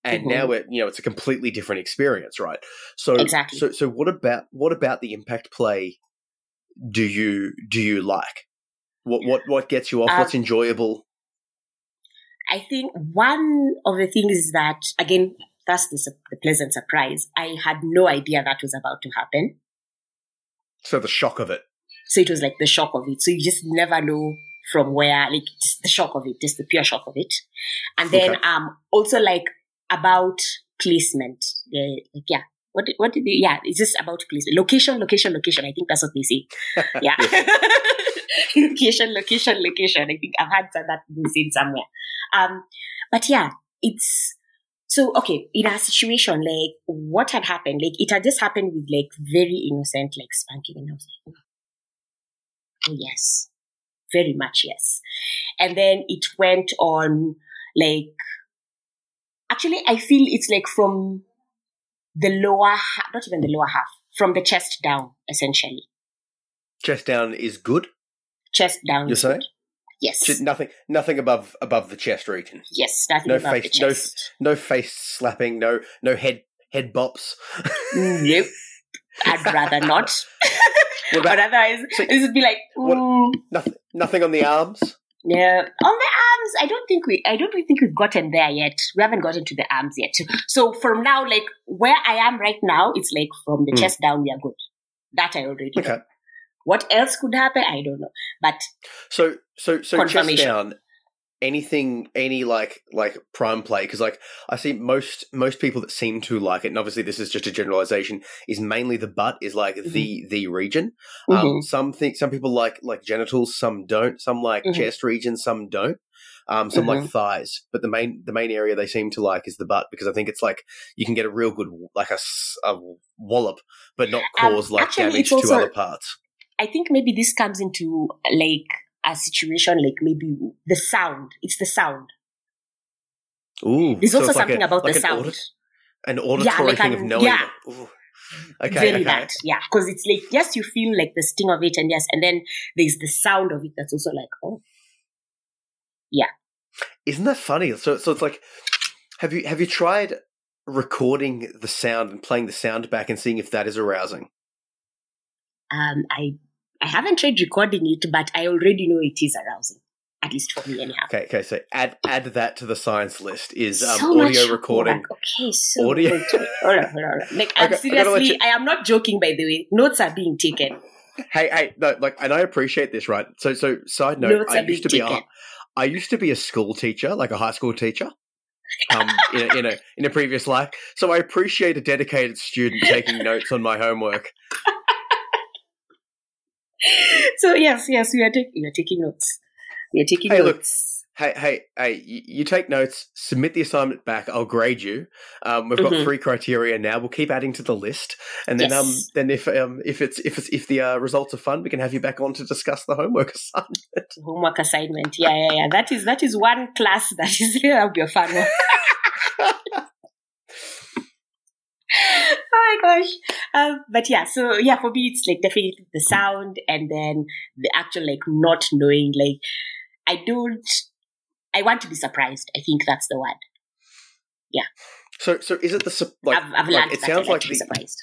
and Mhm. now it you know it's a completely different experience, right? So Exactly. So so what about what about the impact play? Do you do you like? What what what gets you off? Uh, What's enjoyable? I think one of the things is that again, that's the, the pleasant surprise. I had no idea that was about to happen. So the shock of it. So it was like the shock of it. So you just never know from where, like just the shock of it, just the pure shock of it. And then Okay. um also like about placement. Yeah, like yeah. what did, what did they, yeah, it's just about place. Location, location, location. I think that's what they say. Yeah. location, location, location. I think I've had that being said somewhere. Um, but yeah, it's, so okay, in our situation, like what had happened, like it had just happened with like very innocent, like spanking, and I was like, oh yes, very much yes. And then it went on like, actually, I feel it's like from the lower, ha- not even the lower half, from the chest down, essentially. Chest down is good. Chest down. You're saying? good. Yes. Just nothing, nothing above above the chest region. yes. Nothing No about face, the no, chest. no face slapping, no, no head head bops. nope. I'd rather not. What about otherwise, So- it would be like, What- mm, nothing? Nothing on the arms. yeah. On the arms, I don't think we, I don't really think we've gotten there yet. We haven't gotten to the arms yet. So from now, like where I am right now, it's like from the Mm. chest down, we are good. That I already know. Okay. What else could happen? I don't know. But So so so chest down. Anything, any like like prime play because like I see most most people that seem to like it, and obviously this is just a generalization, is mainly the butt is like the the region. Um, Mhm. some think some people like like genitals, some don't. Some like Mhm. chest region, some don't. Um, some like thighs, but the main the main area they seem to like is the butt because I think it's like you can get a real good like a, a wallop, but not Um, cause like actually, damage it's to other parts. I think maybe this comes into like a situation like maybe the sound. It's the sound. Ooh, There's so also it's like something a- about like the an sound. audit- an auditory like thing an- of knowing. yeah. Okay, Very okay. that, yeah. Because it's like yes, you feel like the sting of it, and yes, and then there's the sound of it that's also like oh, Isn't that funny? So, so it's like, have you have you tried recording the sound and playing the sound back and seeing if that is arousing? um, I I haven't tried recording it, but I already know it is arousing, at least for me anyhow. Okay, okay. So add add that to the science list. Is um, so audio recording? homework. Okay, so Audio- hold on, hold on, hold on. Like I'm Okay, I gotta seriously, you- I am not joking. By the way, notes are being taken. Hey, hey, no, like, and I appreciate this, right? So, so side note, Notes I used to be a, taken. I used to be a school teacher, like a high school teacher, um, in a, in a in a previous life. So I appreciate a dedicated student taking notes on my homework. so yes, yes, we are taking we are taking notes. We are taking Hey, look, notes. Hey, hey, hey! You, you take notes, submit the assignment back. I'll grade you. Um, we've got Mhm. three criteria now. We'll keep adding to the list, and then um, then if um, if it's if it's if the uh, results are fun, we can have you back on to discuss the homework assignment. homework assignment. Yeah, yeah, yeah. That is that is one class that is that'll be a fun one. oh my gosh. Um, but yeah, so yeah, for me it's like definitely the sound and then the actual like not knowing like I don't I want to be surprised. I think that's the word. Yeah. So, so is it the like? I've, I've like, learned it that I sounds like like to be the, surprised.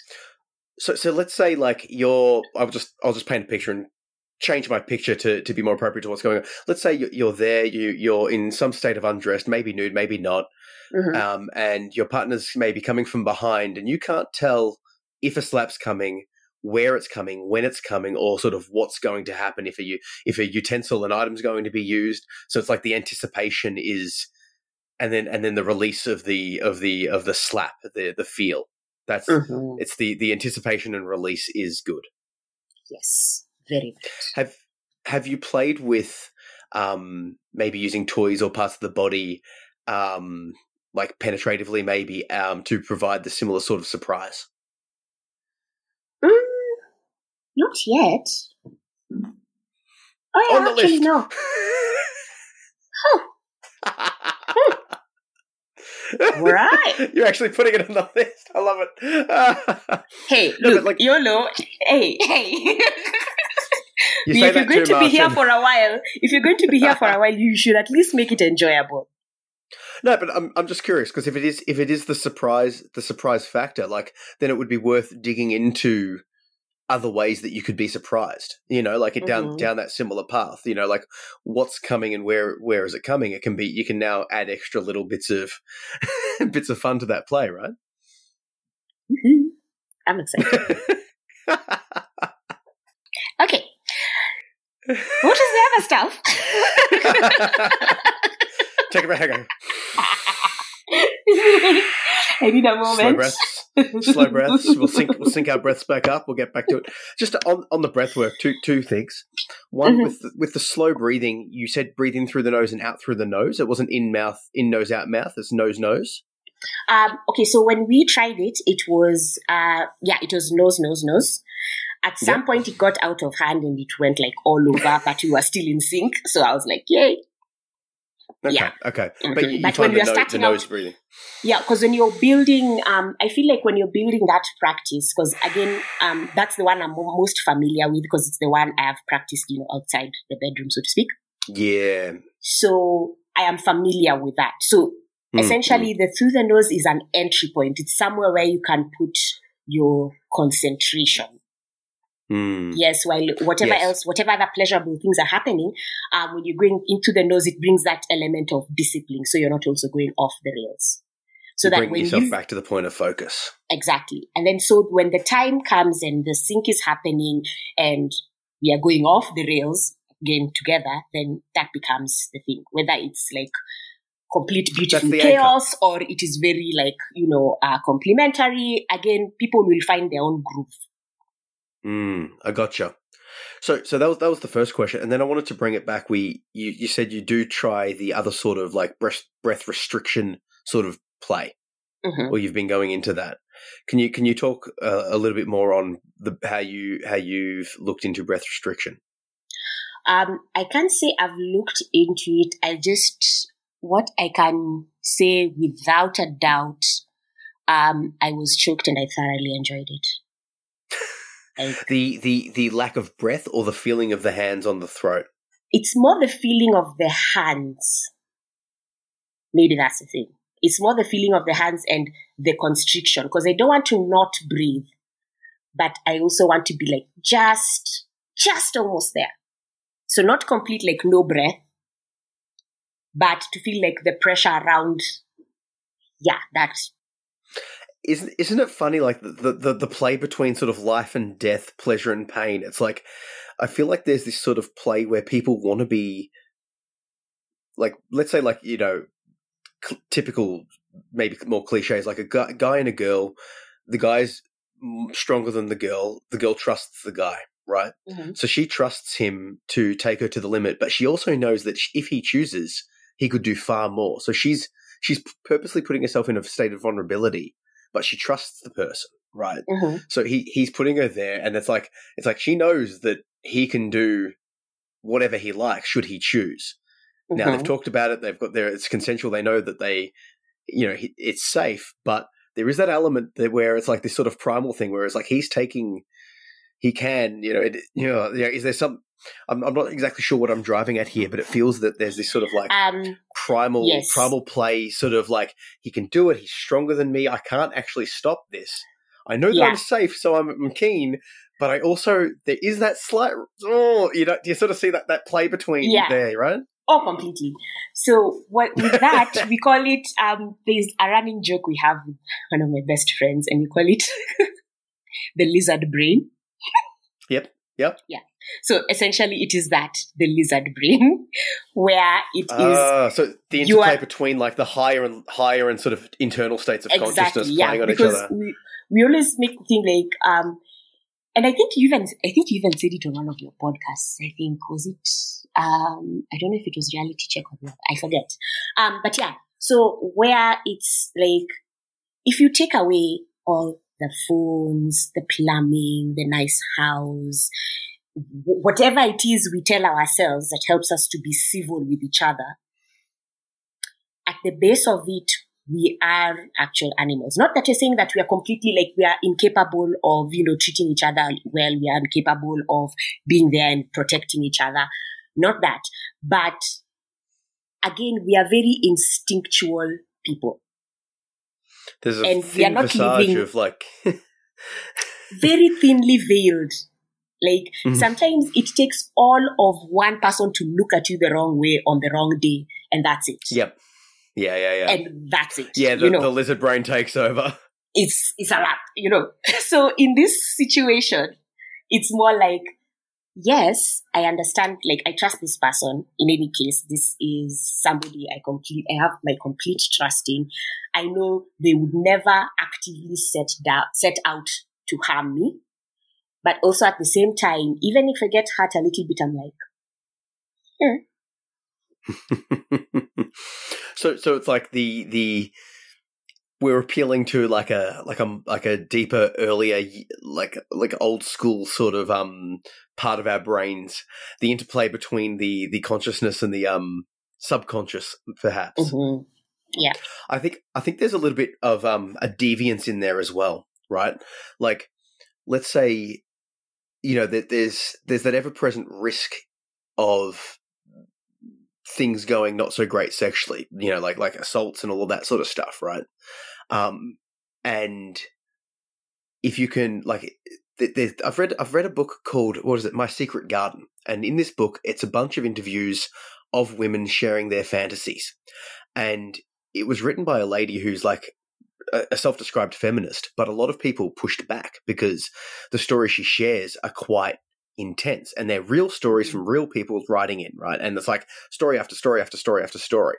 So, so let's say like you're. I'll just I'll just paint a picture and change my picture to, to be more appropriate to what's going on. Let's say you- you're there, you you're in some state of undressed, maybe nude, maybe not, Mhm. um, and your partner's maybe coming from behind, and you can't tell if a slap's coming, where it's coming, when it's coming, or sort of what's going to happen if a if a utensil and item's going to be used. So it's like the anticipation is, and then and then the release of the of the of the slap, the the feel. That's Mhm. it's the the anticipation and release is good. Yes, very good. Have have you played with um, maybe using toys or parts of the body, um, like penetratively, maybe um, to provide the similar sort of surprise? Mm, not yet. Oh yeah, On actually list. no. Right. You're actually putting it on the list. I love it. Hey, No, look, like- YOLO. Hey, hey. you if you're going to be here for a while, if you're going to be here for a while, you should at least make it enjoyable. No, but I'm I'm just curious because if it is if it is the surprise the surprise factor, like then it would be worth digging into other ways that you could be surprised. You know, like it down Mhm. down that similar path. You know, like what's coming and where where is it coming? It can be you can now add extra little bits of bits of fun to that play, right? I'm excited. Okay. What is the other stuff? Take a breath. Hang on. I need a Slow moment. Slow breaths. We'll sync we'll sync our breaths back up. We'll get back to it. Just on on the breath work, two two things. One Mhm. with the, with the slow breathing, you said breathe in through the nose and out through the nose. It wasn't in mouth, in nose, out mouth. It's nose nose. Um, okay, so when we tried it, it was uh, yeah, it was nose, nose, nose. At some Yep. point, it got out of hand and it went like all over, but we were still in sync. So I was like, yay, Okay, Yeah. okay. Mhm. But you, you But when the, you're no, the starting nose out- breathing. yeah. Because when you're building, um, I feel like when you're building that practice, because again, um, that's the one I'm most familiar with because it's the one I have practiced, you know, outside the bedroom, so to speak. Yeah. So I am familiar with that. So Mm, essentially the through the nose is an entry point it's somewhere where you can put your concentration mm, yes while whatever Yes. else whatever other pleasurable things are happening um, when you're going into the nose it brings that element of discipline so you're not also going off the rails so that Bring when yourself you back to the point of focus. exactly and then so when the time comes and the sync is happening and we are going off the rails again together then that becomes the thing whether it's like complete beautiful the anchor. chaos or it is very like you know uh, complementary again people will find their own groove Mm, I gotcha. So, so that was that was the first question, and then I wanted to bring it back. We, you, you said you do try the other sort of like breath breath restriction sort of play, Mhm. or you've been going into that. Can you can you talk uh, a little bit more on the how you how you've looked into breath restriction? um i can't say i've looked into it i just what i can say without a doubt um i was choked and i thoroughly enjoyed it The the the lack of breath or the feeling of the hands on the throat. it's more the feeling of the hands. Maybe that's the thing. It's more the feeling of the hands and the constriction because I don't want to not breathe, but I also want to be like just, just almost there. So not complete, like no breath, but to feel like the pressure around. Yeah, that's Isn't isn't it funny? Like the, the the play between sort of life and death, pleasure and pain. It's like I feel like there's this sort of play where people want to be like, let's say, like you know, cl- typical, maybe more cliches, like a guy, guy and a girl. The guy's stronger than the girl. The girl trusts the guy, right? Mhm. So she trusts him to take her to the limit, but she also knows that sh- if he chooses, he could do far more. So she's she's purposely putting herself in a state of vulnerability, but she trusts the person, right? Mhm. So he he's putting her there, and it's like it's like she knows that he can do whatever he likes should he choose. Now they've Mhm. talked about it; they've got there. It's consensual. They know that they, you know, it's safe, but there is that element that where it's like this sort of primal thing, where it's like he's taking, he can, you know, it, you know, is there some? I'm, I'm not exactly sure what I'm driving at here, but it feels that there's this sort of like um, primal Yes. primal play sort of like he can do it he's stronger than me i can't actually stop this i know that Yeah. i'm safe so I'm, I'm keen but i also there is that slight oh you know do you sort of see that that play between Yeah. there right Oh, completely. So what with that we call it um there's a running joke we have with one of my best friends and we call it the lizard brain. yep yep So essentially it is that, the lizard brain, where it is Ah, so the interplay are- between like the higher and higher and sort of internal states of consciousness exactly yeah playing on each other we we always make the thing like um and I think you even I think you even said it on one of your podcasts. I think was it um I don't know if it was reality check or not. I forget. Um but yeah. So where it's like if you take away all the phones, the plumbing, the nice house, whatever it is we tell ourselves that helps us to be civil with each other, at the base of it, we are actual animals. Not that you're saying that we are completely like we are incapable of, you know, treating each other well, we are incapable of being there and protecting each other. Not that. But again, we are very instinctual people. there's a and we are thin not visage living- of like very thinly veiled. Like Mhm. sometimes it takes all of one person to look at you the wrong way on the wrong day, and that's it. yep yeah yeah yeah And that's it. yeah the, you know, the lizard brain takes over it's it's a wrap, you know. So in this situation, it's more like yes, I understand, like, I trust this person. In any case, this is somebody I complete, I have my complete trust in. I know they would never actively set down, set out to harm me. But also at the same time, even if I get hurt a little bit, I'm like, hmm. so, so it's like the, the, we're appealing to like a like a like a deeper earlier like like old school sort of um part of our brains the interplay between the the consciousness and the um subconscious perhaps mm-hmm. yeah i think i think there's a little bit of um a deviance in there as well right like let's say you know that there's there's that ever present risk of things going not so great sexually, you know, like like assaults and all of that sort of stuff, right? Um, and if you can, like, I've read I've read a book called what is it, My Secret Garden, and in this book, it's a bunch of interviews of women sharing their fantasies, and it was written by a lady who's like a self-described feminist, but a lot of people pushed back because the stories she shares are quite intense and they're real stories from real people writing in, right? And it's like story after story after story after story.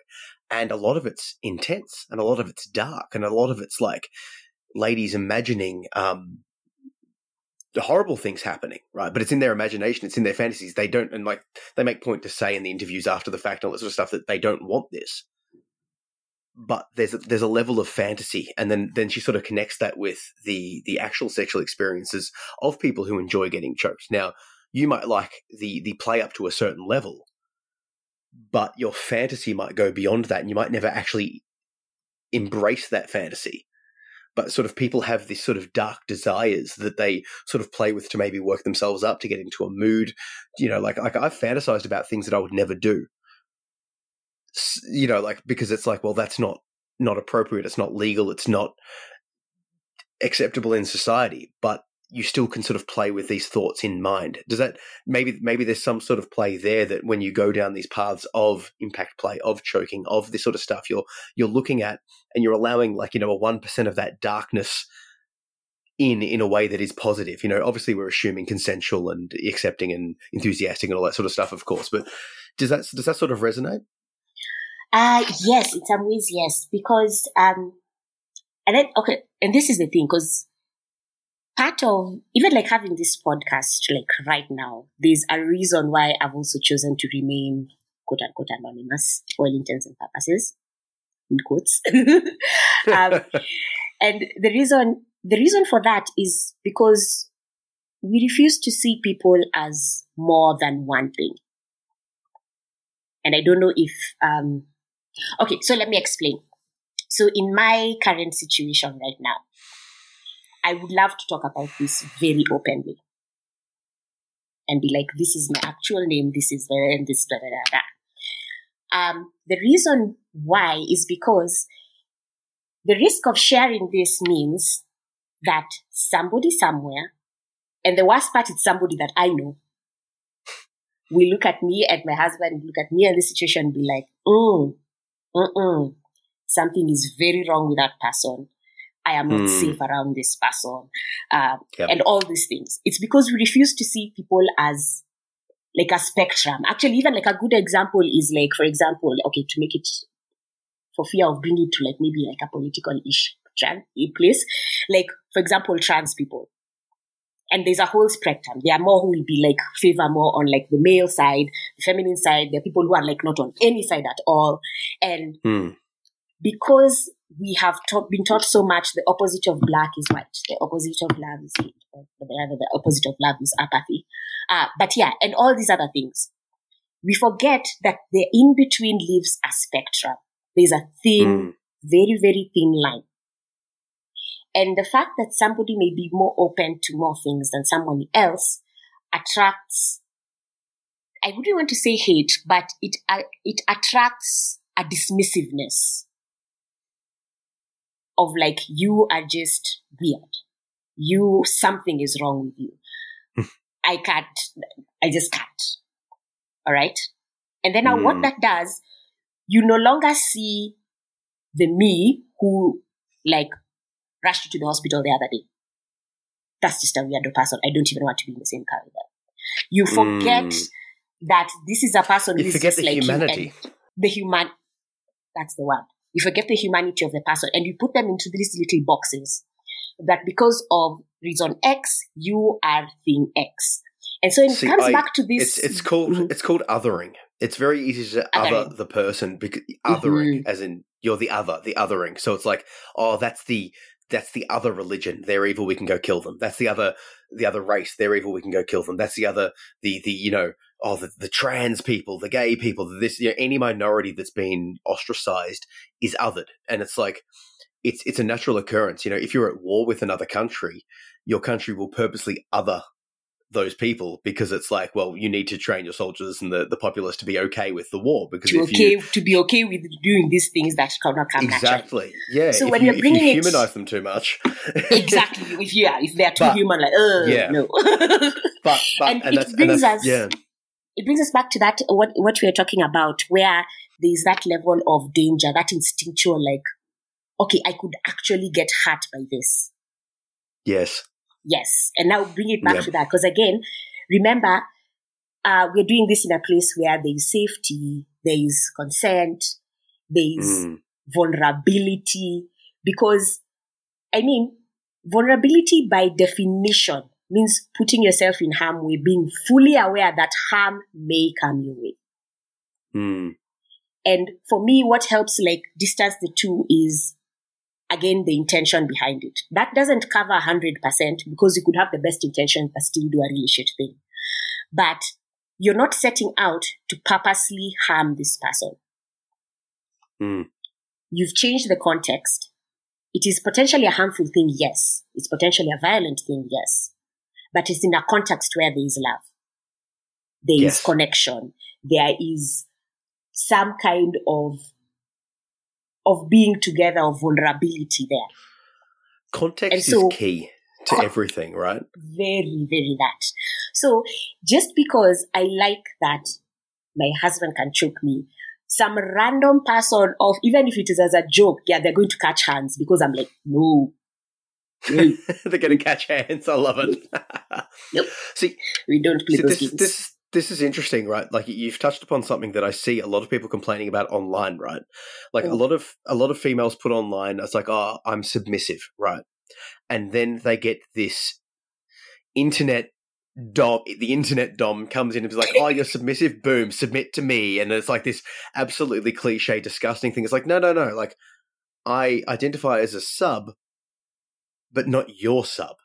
And a lot of it's intense and a lot of it's dark and a lot of it's like ladies imagining um the horrible things happening, right? But it's in their imagination, it's in their fantasies. They don't and like they make point to say in the interviews after the fact and all that sort of stuff that they don't want this. But there's a, there's a level of fantasy, and then then she sort of connects that with the the actual sexual experiences of people who enjoy getting choked. Now, you might like the the play up to a certain level, but your fantasy might go beyond that and you might never actually embrace that fantasy. But sort of people have this sort of dark desires that they sort of play with to maybe work themselves up to get into a mood. You know like like i've fantasized about things that i would never do you know like because it's like well that's not not appropriate it's not legal it's not acceptable in society but you still can sort of play with these thoughts in mind. Does that maybe maybe there's some sort of play there that when you go down these paths of impact play, of choking, of this sort of stuff, you're you're looking at and you're allowing like you know a one percent of that darkness in in a way that is positive. You know, obviously we're assuming consensual and accepting and enthusiastic and all that sort of stuff, of course. But does that does that sort of resonate? Uh yes, in some ways, yes, because um, and then okay, and this is the thing because part of even like having this podcast like right now, there's a reason why I've also chosen to remain quote unquote anonymous for all intents and purposes. In quotes. um, and the reason the reason for that is because we refuse to see people as more than one thing. And I don't know if um okay, so let me explain. So in my current situation right now, I would love to talk about this very openly and be like, this is my actual name, this is where, and this, da, da, da, da. Um, the reason why is because the risk of sharing this means that somebody somewhere, and the worst part is somebody that I know, will look at me and my husband look at me and the situation be like, mm, mm-mm, something is very wrong with that person. I am not mm. safe around this person, uh, yep. and all these things. It's because we refuse to see people as like a spectrum. Actually, even like a good example is like, for example, okay, to make it for fear of bringing it to like maybe like a political issue, ish place, like for example, trans people. And there's a whole spectrum. There are more who will be like favor more on like the male side, the feminine side. There are people who are like not on any side at all. And mm. because we have taught, been taught so much the opposite of black is white, the opposite of love is hate, or rather the opposite of love is apathy. Uh, but yeah, and all these other things. We forget that the in between lives a spectrum. There's a thin, mm. very, very thin line. And the fact that somebody may be more open to more things than someone else attracts, I wouldn't want to say hate, but it, uh, it attracts a dismissiveness of like, you are just weird. You, something is wrong with you. I can't, I just can't. All right. And then now mm. what that does, you no longer see the me who like rushed to the hospital the other day. That's just a weirdo person. I don't even want to be in the same car with them. You forget Mm. that this is a person You who is forget just the like humanity. you. The human, that's the word. You forget the humanity of the person and you put them into these little boxes that because of reason X, you are thing X. And so it See, comes I- back to this. It's it's called Mhm. it's called othering. It's very easy to other the person because othering, Mm-hmm. as in you're the other, the othering. So it's like, oh, that's the that's the other religion. They're evil. We can go kill them. That's the other the other race. They're evil. We can go kill them. That's the other the the you know oh the, the trans people, the gay people. This you know any minority that's been ostracized is othered, and it's like it's it's a natural occurrence. You know, if you're at war with another country, your country will purposely other those people because it's like, well, you need to train your soldiers and the, the populace to be okay with the war because to if okay you to be okay with doing these things that cannot come naturally. exactly yeah So if when you, you're if bringing you it- humanize them too much exactly. If you are, if they're too But- human, like, uh, Yeah. no. but but And and, it brings us- yeah it brings us back to that what what we are talking about, where there's that level of danger, that instinctual, like, okay, I could actually get hurt by this. yes Yes, and now bring it back Yeah. to that because again, remember, uh, we're doing this in a place where there is safety, there is consent, there is Mm. vulnerability because i mean vulnerability by definition means putting yourself in harm way being fully aware that harm may come your way Mm. and for me what helps like distance the two is again the intention behind it that doesn't cover 100% because you could have the best intention but still do a really shit thing but you're not setting out to purposely harm this person Mm. you've changed the context. It is potentially a harmful thing, yes. It's potentially a violent thing, yes. But it's in a context where there is love. There is Yes. connection. There is some kind of of being together, of vulnerability there. context And so- is key to everything right Very, very that. So just because I like that my husband can choke me, some random person of even if it is as a joke, yeah, they're going to catch hands because I'm like, no. No, they're going to catch hands i love it Nope. see we don't play those this, games. this this is interesting, right? Like you've touched upon something that I see a lot of people complaining about online, right? Like a Mm. lot of a lot of females put online, it's like, oh, I'm submissive, right? And then they get this internet dom. The internet dom comes in and is like, oh, you're submissive, boom, submit to me, and it's like this absolutely cliche, disgusting thing. It's like, no, no, no, like I identify as a sub, but not your sub.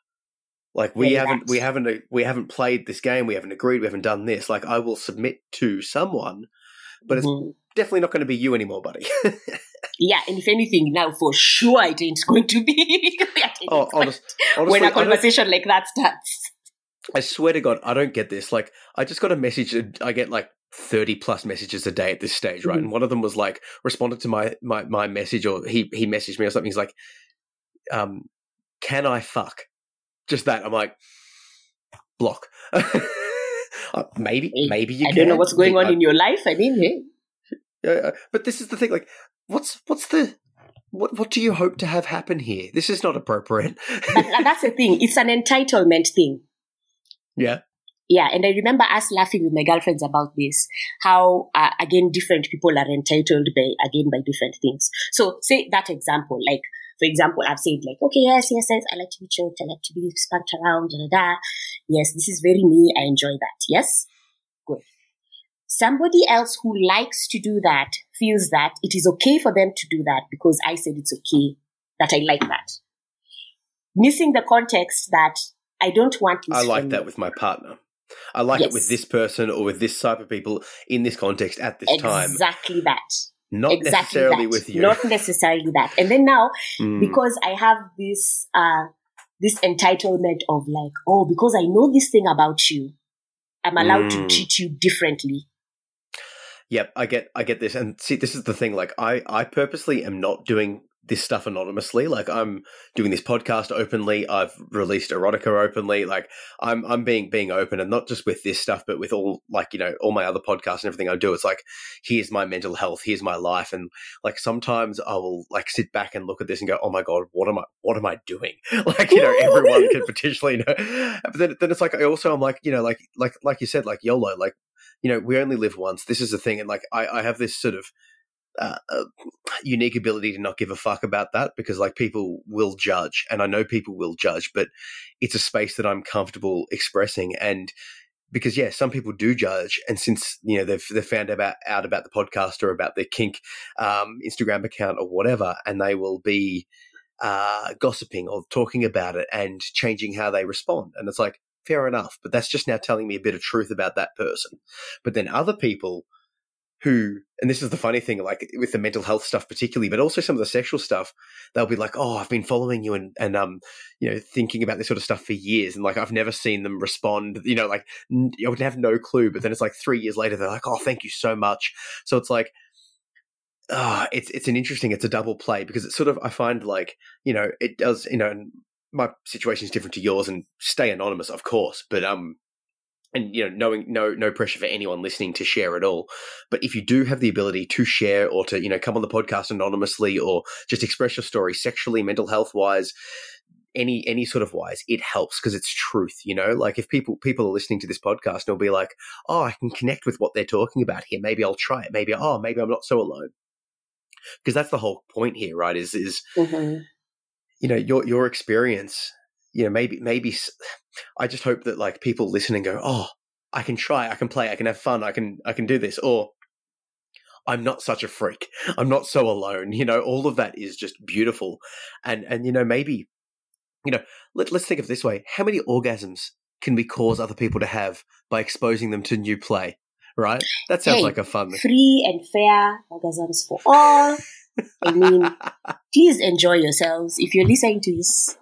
Like we Very haven't, we haven't, uh, we haven't played this game. We haven't agreed. We haven't done this. Like I will submit to someone, but it's Mhm. definitely not going to be you anymore, buddy. yeah, and if anything, now for sure it ain't going to be oh, honest, honestly, when a conversation like that starts. I swear to God, I don't get this. Like, I just got a message. I get like thirty plus messages a day at this stage, right? Mhm. And one of them was like responded to my my my message, or he he messaged me or something. He's like, um, "Can I fuck?" Just that. I'm like, block. Uh, maybe, maybe you. I don't know what's going on in your life. I mean, hey, Yeah, but this is the thing. Like, what's what's the what what do you hope to have happen here? This is not appropriate. but that's the thing. It's an entitlement thing. yeah. Yeah, and I remember us laughing with my girlfriends about this. How uh, again, different people are entitled by again by different things. So, say that example, like for example, I've said like, okay, yes, yes, yes, I like to be choked, I like to be spanked around, da da da. Yes, this is very me. I enjoy that. Yes, good. Somebody else who likes to do that feels that it is okay for them to do that because I said it's okay that I like that. Missing the context that I don't want this. I like that with my partner. I like it with this person or with this type of people in this context at this time. Exactly that. Not exactly necessarily that. with you. Not necessarily that. And then now, Mm. because I have this uh this entitlement of like, oh, because I know this thing about you, I'm allowed to Mm. treat you differently. Yep, I get I get this. And see this is the thing like I I purposely am not doing this stuff anonymously. Like I'm doing this podcast openly. I've released erotica openly. Like I'm I'm being being open and not just with this stuff, but with all like, you know, all my other podcasts and everything I do. It's like, here's my mental health, here's my life. And like sometimes I will like sit back and look at this and go, Oh my God, what am I what am I doing? like, you know, everyone could potentially know. But then then it's like I also I'm like, you know, like like like you said, like YOLO, like, you know, we only live once. This is the thing. And like I, I have this sort of uh, uh, unique ability to not give a fuck about that because like people will judge and I know people will judge, but it's a space that I'm comfortable expressing and because yeah, some people do judge, and since you know they've they've found about out about the podcast or about their kink um, Instagram account or whatever, and they will be uh, gossiping or talking about it and changing how they respond, and it's like fair enough, but that's just now telling me a bit of truth about that person. But then other people who, and this is the funny thing, like with the mental health stuff particularly, but also some of the sexual stuff, they'll be like, "Oh, I've been following you and and um, you know, thinking about this sort of stuff for years, and like I've never seen them respond. You know, like I would have no clue. But then it's like three years later, they're like, "Oh, thank you so much." So it's like, ah, it's it's an interesting, it's a double play because it's sort of I find like you know it does you know. My situation is different to yours, and stay anonymous, of course. But um, and you know knowing no no pressure for anyone listening to share at all. But if you do have the ability to share or to you know come on the podcast anonymously or just express your story sexually mental health wise any any sort of wise it helps because it's truth you know? Like if people people are listening to this podcast and they'll be like oh i can connect with what they're talking about here. Maybe i'll try it. Maybe oh maybe i'm not so alone. Because that's the whole point here right is is mm-hmm. you know your your experience you know, maybe, maybe I just hope that like people listen and go, oh, I can try, I can play, I can have fun, I can, I can do this, or I'm not such a freak. I'm not so alone. You know, all of that is just beautiful. And, and, you know, maybe, you know, let, let's think of this way. How many orgasms can we cause other people to have by exposing them to new play? Right? That sounds hey, like a fun. Free and fair orgasms for all. I mean, please enjoy yourselves. If you're listening to this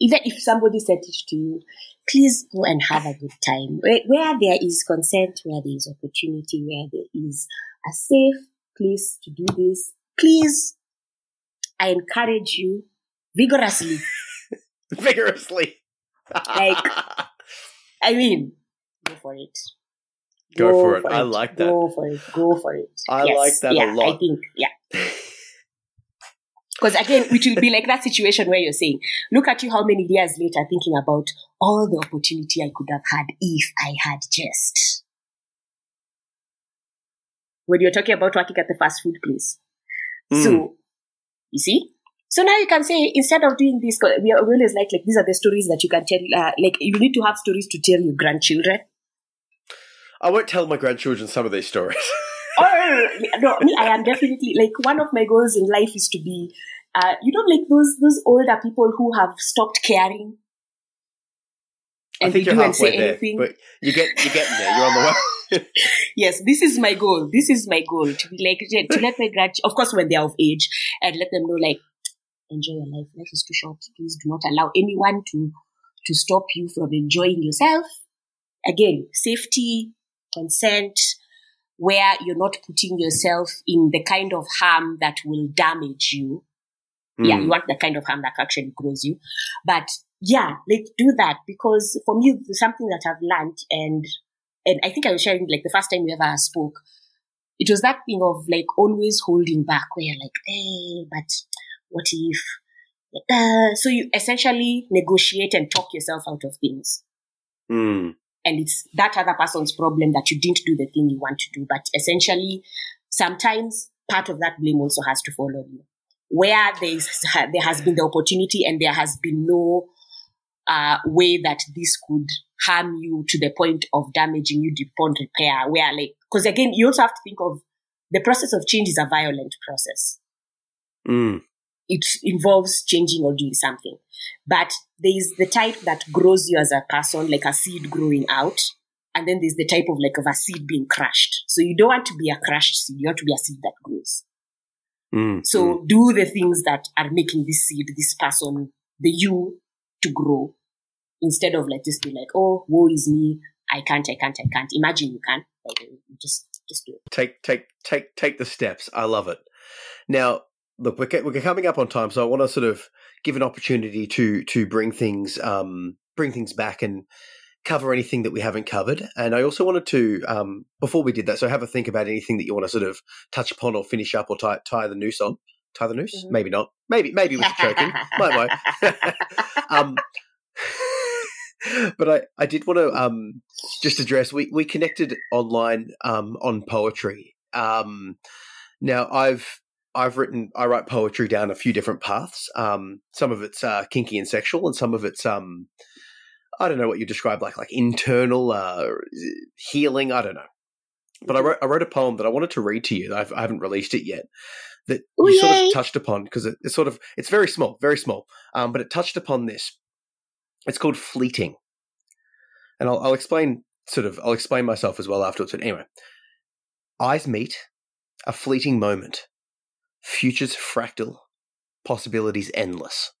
even if somebody said it to you, please go and have a good time. Where, where there is consent, where there is opportunity, where there is a safe place to do this, please, I encourage you vigorously. vigorously. like, I mean, go for it. Go, go for, it. for, it. I like that. Go for it. Go for it. I yes. like that yeah, a lot. I think, yeah. Because again, it will be like that situation where you're saying, look at you how many years later thinking about all the opportunity I could have had if I had just. When you're talking about working at the fast food place. Mm. So, you see? So now you can say, instead of doing this, we are always like, like, these are the stories that you can tell, uh, like, you need to have stories to tell your grandchildren. I won't tell my grandchildren some of these stories. oh no, me, I am definitely like one of my goals in life is to be, uh, you know, like those those older people who have stopped caring. And I think you're halfway there, anything. but you get you're getting there. You're on the way. yes, this is my goal. This is my goal to be like to let my grad, of course, when they're of age, and let them know like enjoy your life. Life is too short. Please do not allow anyone to to stop you from enjoying yourself. Again, safety, consent, where you're not putting yourself in the kind of harm that will damage you. Mm. Yeah, you want the kind of harm that actually grows you. But yeah, like do that because for me, something that I've learned and, and I think I was sharing like the first time we ever spoke, it was that thing of like always holding back where you're like, hey, but what if? Uh, so you essentially negotiate and talk yourself out of things. Mm and it's that other person's problem that you didn't do the thing you want to do. But essentially, sometimes part of that blame also has to follow you. Where there's, there has been the opportunity and there has been no uh, way that this could harm you to the point of damaging you upon repair. Where like, because again, you also have to think of the process of change is a violent process. Mm it involves changing or doing something. But there's the type that grows you as a person, like a seed growing out. And then there's the type of like of a seed being crushed. So you don't want to be a crushed seed. You want to be a seed that grows. Mm, so mm. do the things that are making this seed, this person, the you to grow instead of like just be like, oh, woe is me. I can't, I can't, I can't. Imagine you can. Like, just, just do it. Take, take, take, take the steps. I love it. Now, look, we're, we're coming up on time, so I want to sort of give an opportunity to to bring things um, bring things back and cover anything that we haven't covered. And I also wanted to, um, before we did that, so have a think about anything that you want to sort of touch upon or finish up or tie, tie the noose on. Tie the noose? Mm-hmm. Maybe not. Maybe maybe with choking. might might. um, but I, I did want to um, just address we, we connected online um, on poetry. Um, now I've I've written I write poetry down a few different paths. Um, some of it's uh, kinky and sexual, and some of it's um, I don't know what you describe like like internal uh, healing. I don't know. But I wrote I wrote a poem that I wanted to read to you. I've, I have not released it yet. That Ooh, you sort of touched upon because it, it's sort of it's very small, very small. Um, but it touched upon this. It's called fleeting, and I'll, I'll explain sort of I'll explain myself as well afterwards. But anyway, eyes meet, a fleeting moment, futures fractal, possibilities endless.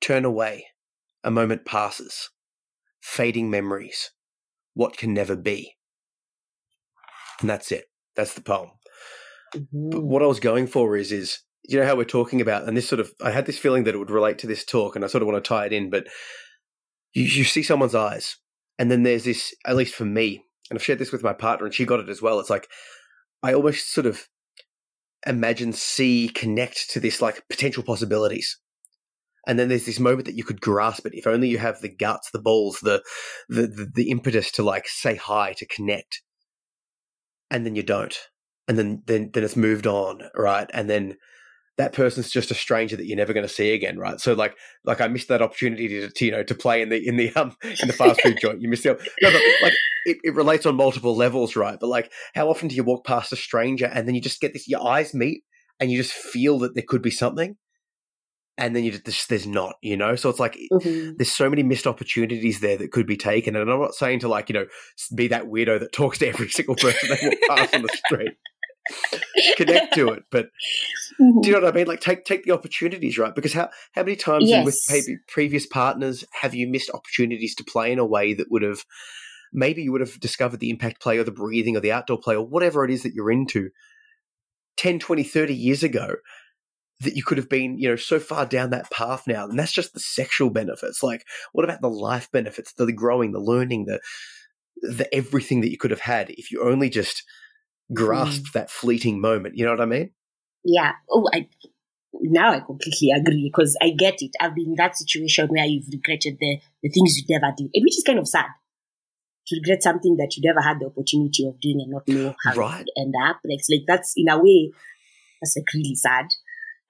Turn away, a moment passes, fading memories, what can never be. And that's it. That's the poem. But what I was going for is, is you know how we're talking about, and this sort of, I had this feeling that it would relate to this talk, and I sort of want to tie it in. But you, you see someone's eyes, and then there's this, at least for me, and I've shared this with my partner, and she got it as well. It's like I almost sort of imagine, see, connect to this like potential possibilities. And then there's this moment that you could grasp it. If only you have the guts the balls the, the the the, impetus to like say hi to connect. And then you don't. And then then then it's moved on right? And then that person's just a stranger that you're never going to see again right so like like i missed that opportunity to, to you know to play in the in the um in the fast food joint you missed no but like it, it relates on multiple levels right but like how often do you walk past a stranger and then you just get this your eyes meet and you just feel that there could be something and then you just there's not, you know. So it's like mm-hmm. there's so many missed opportunities there that could be taken. And I'm not saying to like you know be that weirdo that talks to every single person they walk past on the street. Connect to it, but mm-hmm. do you know what I mean? Like take take the opportunities, right? Because how how many times yes. with previous partners have you missed opportunities to play in a way that would have maybe you would have discovered the impact play or the breathing or the outdoor play or whatever it is that you're into 10, 20, 30 years ago that you could have been, you know, so far down that path now. And that's just the sexual benefits. Like, what about the life benefits, the growing, the learning, the the everything that you could have had if you only just grasped mm. that fleeting moment. You know what I mean? Yeah. Oh, I now I completely agree because I get it. I've been in that situation where you've regretted the, the things you never did, which is kind of sad. To regret something that you never had the opportunity of doing and not know how right. to end up. Like, like that's in a way, that's like really sad.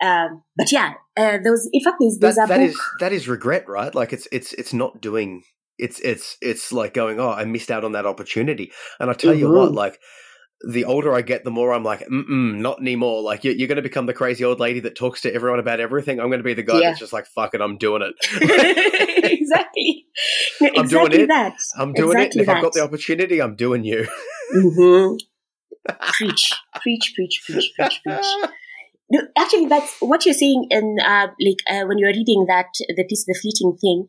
Um, but yeah, uh, there was, in fact, there's, there's that, a that book. Is, that is regret, right? Like it's, it's, it's not doing, it's, it's, it's like going, oh, I missed out on that opportunity. And I tell mm-hmm. you what, mm-hmm. like, the older I get, the more I'm like, mm not anymore. Like you're, you're going to become the crazy old lady that talks to everyone about everything. I'm going to be the guy yeah. that's just like, fuck it, I'm doing it. exactly. I'm exactly doing it. That. I'm doing exactly it. And if that. I've got the opportunity, I'm doing you. mm-hmm. Preach, preach, preach, preach, preach, preach. No, actually, that's what you're saying. And uh, like uh, when you're reading that the piece, the fleeting thing,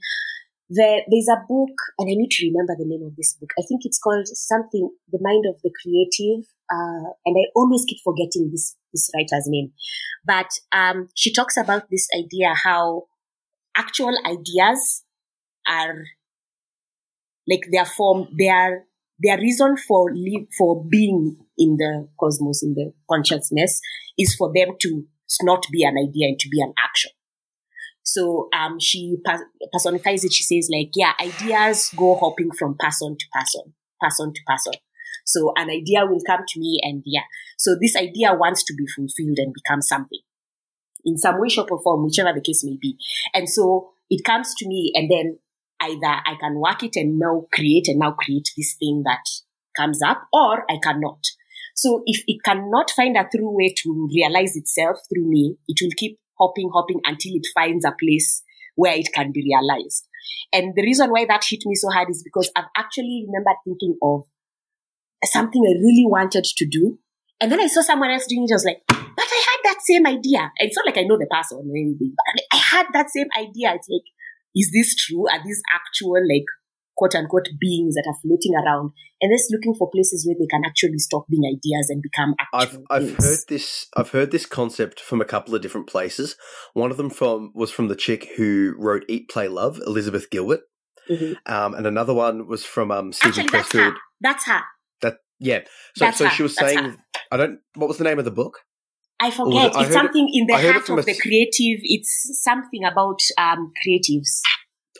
there, there's a book, and I need to remember the name of this book. I think it's called something, The Mind of the Creative. Uh, and I always keep forgetting this, this writer's name. But, um, she talks about this idea how actual ideas are like their form, their, their reason for live, for being in the cosmos, in the consciousness is for them to not be an idea and to be an action. So um, she personifies it. She says like, yeah, ideas go hopping from person to person, person to person. So an idea will come to me and yeah. So this idea wants to be fulfilled and become something in some way, shape or form, whichever the case may be. And so it comes to me and then either I can work it and now create and now create this thing that comes up or I cannot. So if it cannot find a through way to realize itself through me, it will keep hopping, hopping until it finds a place where it can be realized. And the reason why that hit me so hard is because I've actually remembered thinking of something I really wanted to do. And then I saw someone else doing it. I was like, but I had that same idea. And it's not like I know the person or anything, but I had that same idea. It's like, is this true? Are these actual like quote unquote beings that are floating around and just looking for places where they can actually stop being ideas and become actual I've I've heard this I've heard this concept from a couple of different places. One of them from was from the chick who wrote Eat Pray Love, Elizabeth Gilbert, Mhm. um, and another one was from um, Stephen Actually, that's her. That's her. That yeah. So That's so her. she was That's saying her. I don't. What was the name of the book? I forget. it- I it's heard it- something in the I heard it heart of a the creative. It's something about um, creatives.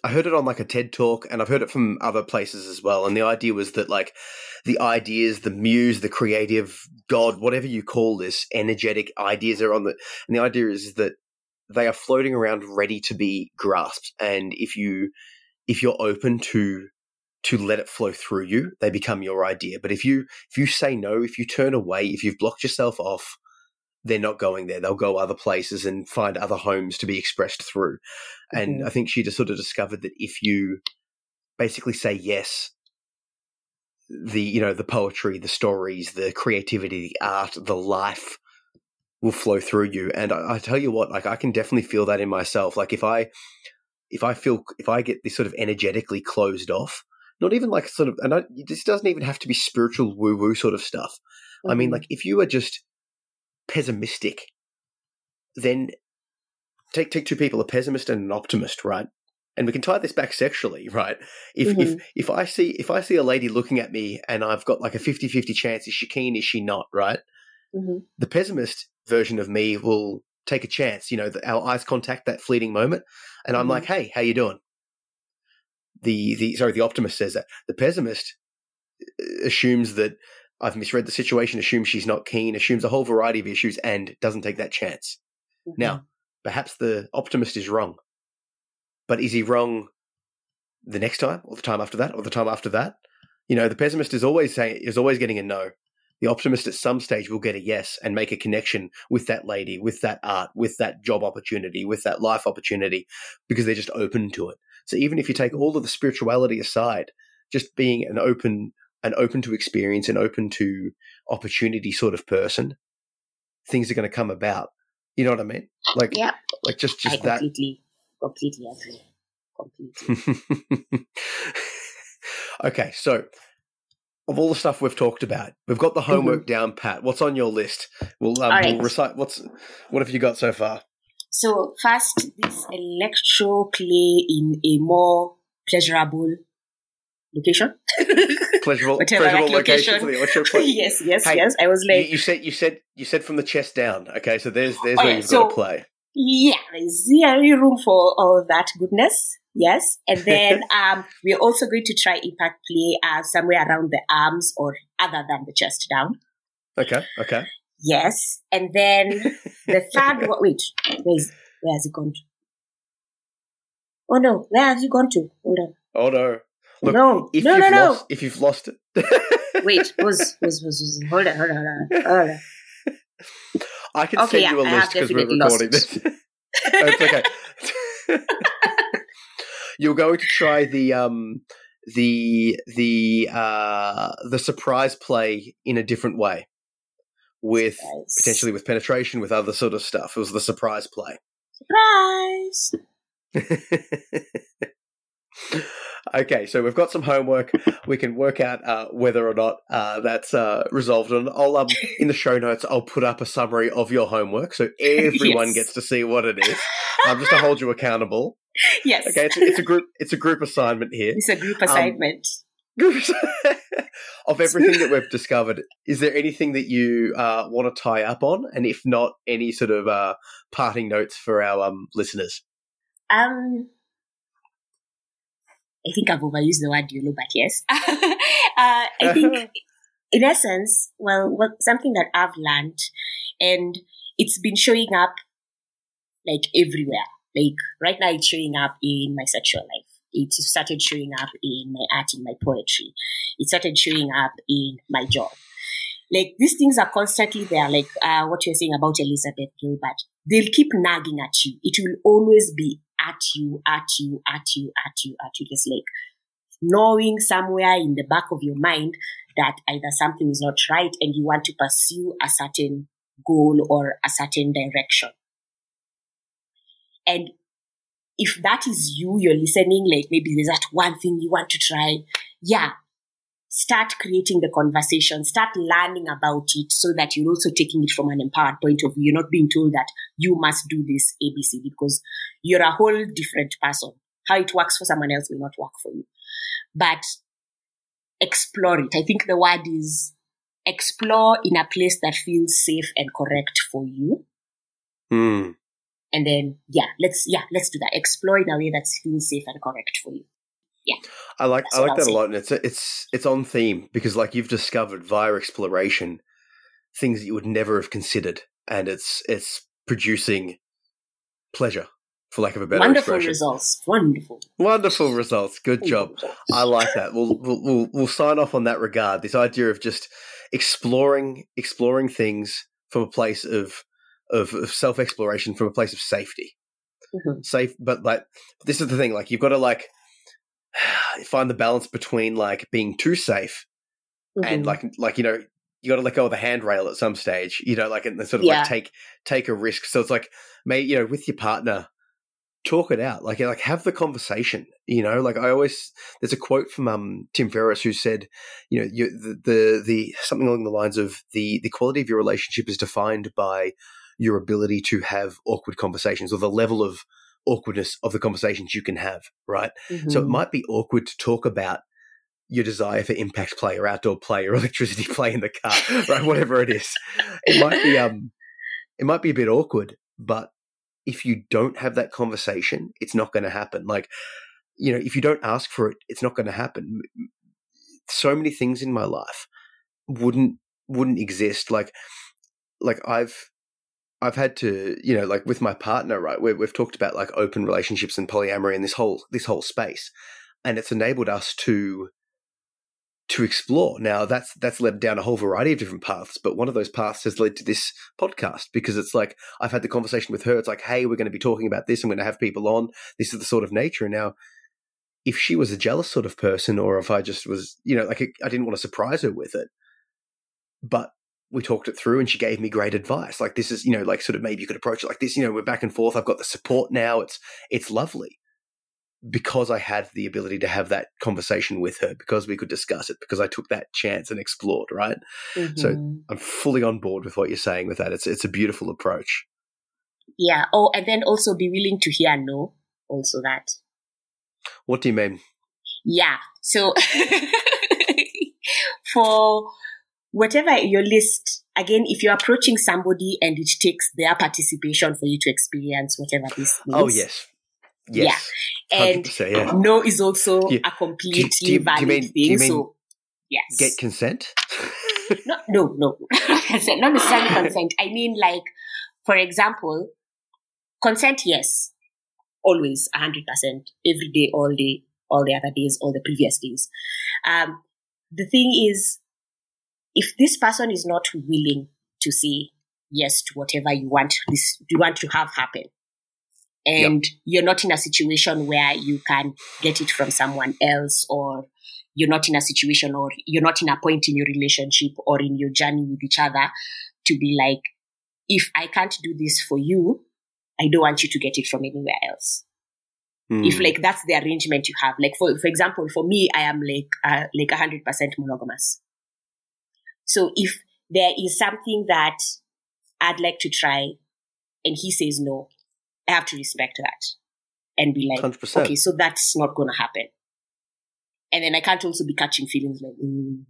I heard it on like a TED talk, and I've heard it from other places as well. And the idea was that like the ideas, the muse, the creative God, whatever you call this, energetic ideas are on the. And the idea is that they are floating around, ready to be grasped. And if you if you're open to to let it flow through you, they become your idea. But if you if you say no, if you turn away, if you've blocked yourself off, they're not going there. They'll go other places and find other homes to be expressed through. And Mhm. I think she just sort of discovered that if you basically say yes, the you know the poetry, the stories, the creativity, the art, the life will flow through you. And I, I tell you what, like I can definitely feel that in myself. Like if I if I feel if I get this sort of energetically closed off, not even like sort of, and I, this doesn't even have to be spiritual woo woo sort of stuff. I mean, Mhm. like if you are just pessimistic, then take take two people, a pessimist and an optimist, right? And we can tie this back sexually, right? If Mhm. if if I see if I see a lady looking at me and I've got like a 50-50 chance, is she keen, is she not, right? Mhm. The pessimist version of me will take a chance, you know, the, our eyes contact that fleeting moment, and I'm like, hey, how you doing? The the sorry, the optimist says that. The pessimist uh, assumes that I've misread the situation, assumes she's not keen, assumes a whole variety of issues, and doesn't take that chance. Mhm. Now, perhaps the optimist is wrong, but is he wrong the next time, or the time after that, or the time after that? You know, the pessimist is always saying is always getting a no. The optimist at some stage will get a yes and make a connection with that lady, with that art, with that job opportunity, with that life opportunity, because they're just open to it. So even if you take all of the spirituality aside, just being an open, an open to experience, and open to opportunity sort of person, things are going to come about. You know what I mean? Like, Yeah, like just I just that. completely, completely agree. Completely. okay, so of all the stuff we've talked about, we've got the homework down pat. What's on your list? We'll, um, Mm-hmm. Right. we'll recite. What's what have you got so far? So first, this electro play in a more pleasurable location. Pleasurable, pleasurable location location. for the play. yes, yes, Hey, yes. I was You, like, you said you said you said from the chest down. Okay, so there's there's Okay, where you've so- got to play. yeah, there's zero room for all that goodness. Yes, and then um, we're also going to try impact play uh, somewhere around the arms or other than the chest down. Okay, okay. Yes, and then the third one. Wait, where is where has it gone to? Oh no, where has it gone to? Hold on. Oh no! Look, no, If no, you've no, no. lost, if you've lost it, Wait, was was was was. Hold on, hold on, hold on. Hold on. I can Okay, send you a yeah, I have list because we're recording it. this. It's okay. You're going to try the um the the uh the surprise play in a different way with Surprise. potentially with penetration with other sort of stuff. It was the surprise play. surprise. Okay, so we've got some homework. We can work out uh, whether or not uh, that's uh, resolved. And I'll um, in the show notes, I'll put up a summary of your homework so everyone Yes. gets to see what it is. Um, just to hold you accountable. Yes. Okay, it's, it's a group. It's a group assignment here. It's a group Um, assignment. of everything that we've discovered, is there anything that you uh, want to tie up on? And if not, any sort of uh, parting notes for our um, listeners? Um, I think I've overused the word YOLO, but yes. uh, I think, in essence, well, what, something that I've learned, and it's been showing up like everywhere. Like right now, it's showing up in my sexual life. It started showing up in my art, in my poetry. It started showing up in my job. Like these things are constantly there. Like uh, what you're saying about Elizabeth Gilbert, they'll keep nagging at you. It will always be at you, at you, at you, at you, at you. Just like knowing somewhere in the back of your mind that either something is not right and you want to pursue a certain goal or a certain direction. And if that is you, you're listening, like maybe there's that one thing you want to try. Yeah. Start creating the conversation, start learning about it so that you're also taking it from an empowered point of view. You're not being told that you must do this ABC because you're a whole different person. How it works for someone else will not work for you. But explore it. I think the word is explore in a place that feels safe and correct for you. Mm. And then, yeah, let's, yeah, let's do that. Explore in a way that feels safe and correct for you. Yeah. I like I like that a lot, and it's it's it's on theme because like you've discovered via exploration things that you would never have considered, and it's it's producing pleasure, for lack of a better Wonderful expression. results. Wonderful. Wonderful results. Good job. I like that. We'll, we'll we'll sign off on that regard. This idea of just exploring exploring things from a place of of, of self exploration, from a place of safety. Mhm. Safe, but like this is the thing. Like you've got to like find the balance between like being too safe and Mhm. like like you know you got to let go of the handrail at some stage. You know, like and sort of Yeah. like take take a risk. So it's like, may you know, with your partner, talk it out. Like like have the conversation. You know, like I always there's a quote from um Tim Ferriss who said, you know, you, the, the the something along the lines of the the quality of your relationship is defined by your ability to have awkward conversations or the level of awkwardness of the conversations you can have. Right. So it Mhm. might be awkward to talk about your desire for impact play or outdoor play or electricity play in the car, right? Whatever it is. It might be um it might be a bit awkward, but if you don't have that conversation, it's not going to happen. Like, you know, if you don't ask for it, it's not going to happen. So many things in my life wouldn't wouldn't exist. Like, like I've I've had to, you know, like with my partner, right? we we've talked about like open relationships and polyamory and this whole this whole space, and it's enabled us to to explore. Now that's that's led down a whole variety of different paths, but one of those paths has led to this podcast because it's like I've had the conversation with her. It's like, hey, we're going to be talking about this. I'm going to have people on. This is the sort of nature. And now, if she was a jealous sort of person, or if I just was, you know, like I didn't want to surprise her with it, but we talked it through and she gave me great advice. Like this is, you know, like sort of maybe you could approach it like this. You know, we're back and forth. I've got the support now. It's it's lovely because I had the ability to have that conversation with her because we could discuss it because I took that chance and explored. Right. so- Mhm. I'm fully on board with what you're saying with that. It's it's a beautiful approach. yeah. Oh, and then also be willing to hear no. Also that. What do you mean? Yeah. So for whatever your list, again, if you're approaching somebody and it takes their participation for you to experience whatever this means. Oh yes, yes, And 100%, yeah. no is also Yeah. a completely do do you valid mean- do thing. so yes. Get consent. no, no, no. Consent, not necessarily consent. I mean, like, for example, consent, yes, always, 100%, every day, all day, all the other days, all the previous days. Um, the thing is, if this person is not willing to say yes to whatever you want this you want to have happen, and you're not in a situation where you can get it from someone else or you're not in a situation or you're not in a point in your relationship or in your journey with each other to be like, if I can't do this for you, I don't want you to get it from anywhere else. Hmm. If like that's the arrangement you have, like for for example, for me, I am like uh, like hundred percent monogamous. So if there is something that I'd like to try, and he says no, I have to respect that and be like, 100%. okay, so that's not going to happen. And then I can't also be catching feelings like, mm,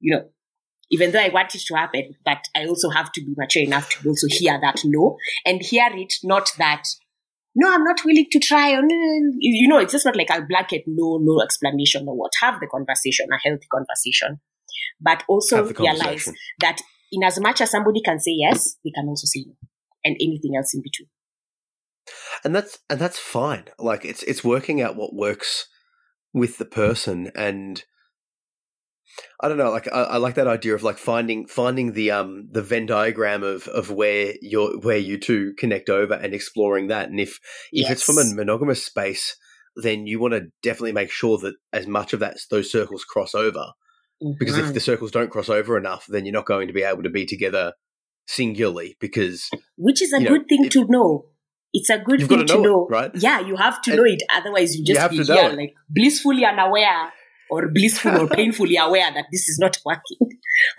you know, even though I want it to happen, but I also have to be mature enough to also hear that no and hear it, not that, no, I'm not willing to try. You know, it's just not like a blanket no, no explanation or what. Have the conversation, a healthy conversation, but also realize that in as much as somebody can say yes, they can also say no and anything else in between. and that's and that's fine. Like it's it's working out what works with the person, and I don't know. Like I, I like that idea of like finding finding the um the Venn diagram of of where you're where you two connect over and exploring that. And if if it's from a monogamous space, then you want to definitely make sure that as much of that those circles cross over. Because if Mhm. the circles don't cross over enough, then you're not going to be able to be together singularly. Because which is a you know, good thing it- to know. it's a good thing to know it, right? Yeah, you have to And know it. Otherwise, you you just have be know here, like blissfully unaware or blissful or painfully aware that this is not working.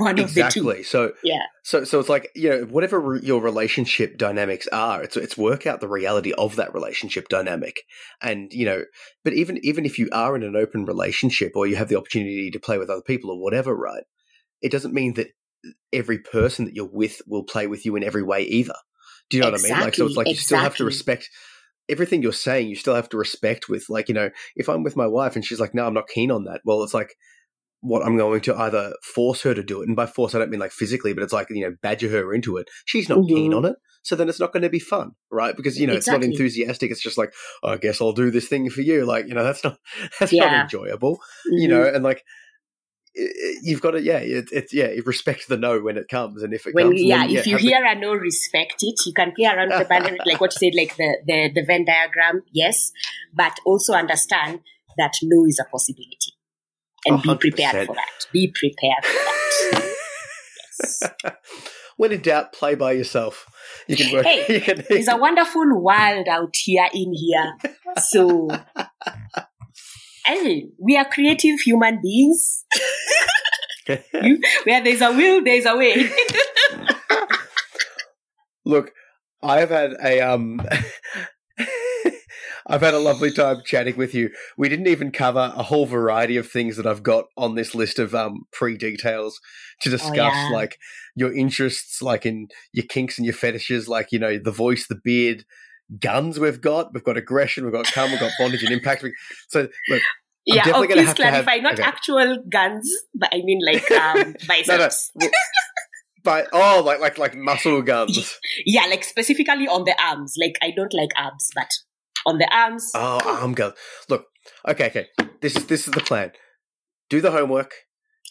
Of the two. exactly. So Yeah. So, so it's like you know, whatever re- your relationship dynamics are, it's it's work out the reality of that relationship dynamic, and you know, but even even if you are in an open relationship or you have the opportunity to play with other people or whatever, right? It doesn't mean that every person that you're with will play with you in every way either. Do you know what I mean? Like, so it's like you still have to respect everything you're saying. You still have to respect with like you know, if I'm with my wife and she's like, no, I'm not keen on that. Well, it's like what I'm going to either force her to do it, and by force I don't mean like physically, but it's like you know badger her into it. She's not keen Mhm. on it, so then it's not going to be fun, right? Because you know it's not enthusiastic. It's just like I guess I'll do this thing for you. Like you know that's not that's Yeah. not enjoyable, you Mhm. know. And like you've got to yeah, it's it's yeah, respect the no when it comes, and if it when comes, yeah, then, if you have the- hear a no, respect it. You can play around with the boundary, like what you said, like the, the the Venn diagram, yes, but also understand that no is a possibility, and A be prepared for that. Be prepared for that. yes. when in doubt, play by yourself. You can work. Hey, you can, There's a wonderful world out here in here, so. Hey, we are creative human beings. You- Where there's a will, there's a way. Look, I've had a um I've had a lovely time chatting with you. We didn't even cover a whole variety of things that I've got on this list of um pre-details to discuss yeah. like your interests like in your kinks and your fetishes like you know the voice, the beard, guns we've got, we've got aggression, we've got cum, we've got bondage and impact. So look, I'm yeah, oh, please to have- clarify, not okay. actual guns, but I mean like um, biceps. no, no. But oh, like like like muscle guns. Yeah, like specifically on the arms. Like I don't like abs, but on the arms. Oh, arm gun. Look, okay, okay. This is this is the plan. Do the homework.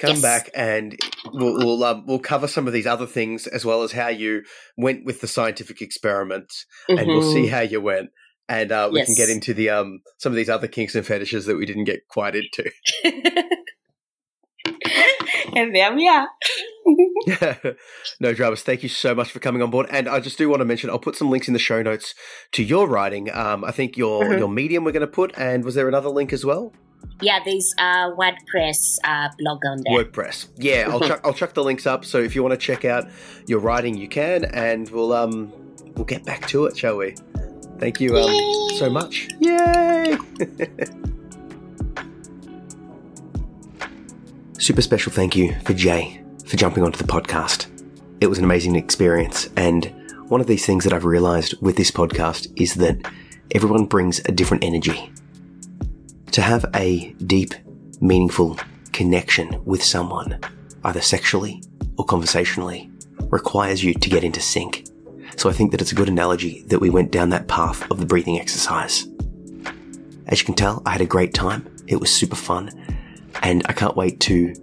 Come Yes. back and we'll we'll, um, we'll cover some of these other things as well as how you went with the scientific experiments, and we'll see Mhm. how you went. And uh, we can get into the um some of these other kinks and fetishes that we didn't get quite into. and there we are. no dramas. Thank you so much for coming on board. And I just do want to mention, I'll put some links in the show notes to your writing. Um, I think your Mhm. your medium we're going to put, and was there another link as well? Yeah, there's a WordPress uh, blog on there. WordPress. Yeah, I'll chuck I'll chuck the links up. So if you want to check out your writing, you can, and we'll um we'll get back to it, shall we? Thank you um so much. Yay! Super special thank you for Jay for jumping onto the podcast. It was an amazing experience, and one of these things that I've realized with this podcast is that everyone brings a different energy. To have a deep, meaningful connection with someone, either sexually or conversationally, requires you to get into sync. So I think that it's a good analogy that we went down that path of the breathing exercise. As you can tell, I had a great time. It was super fun. And I can't wait to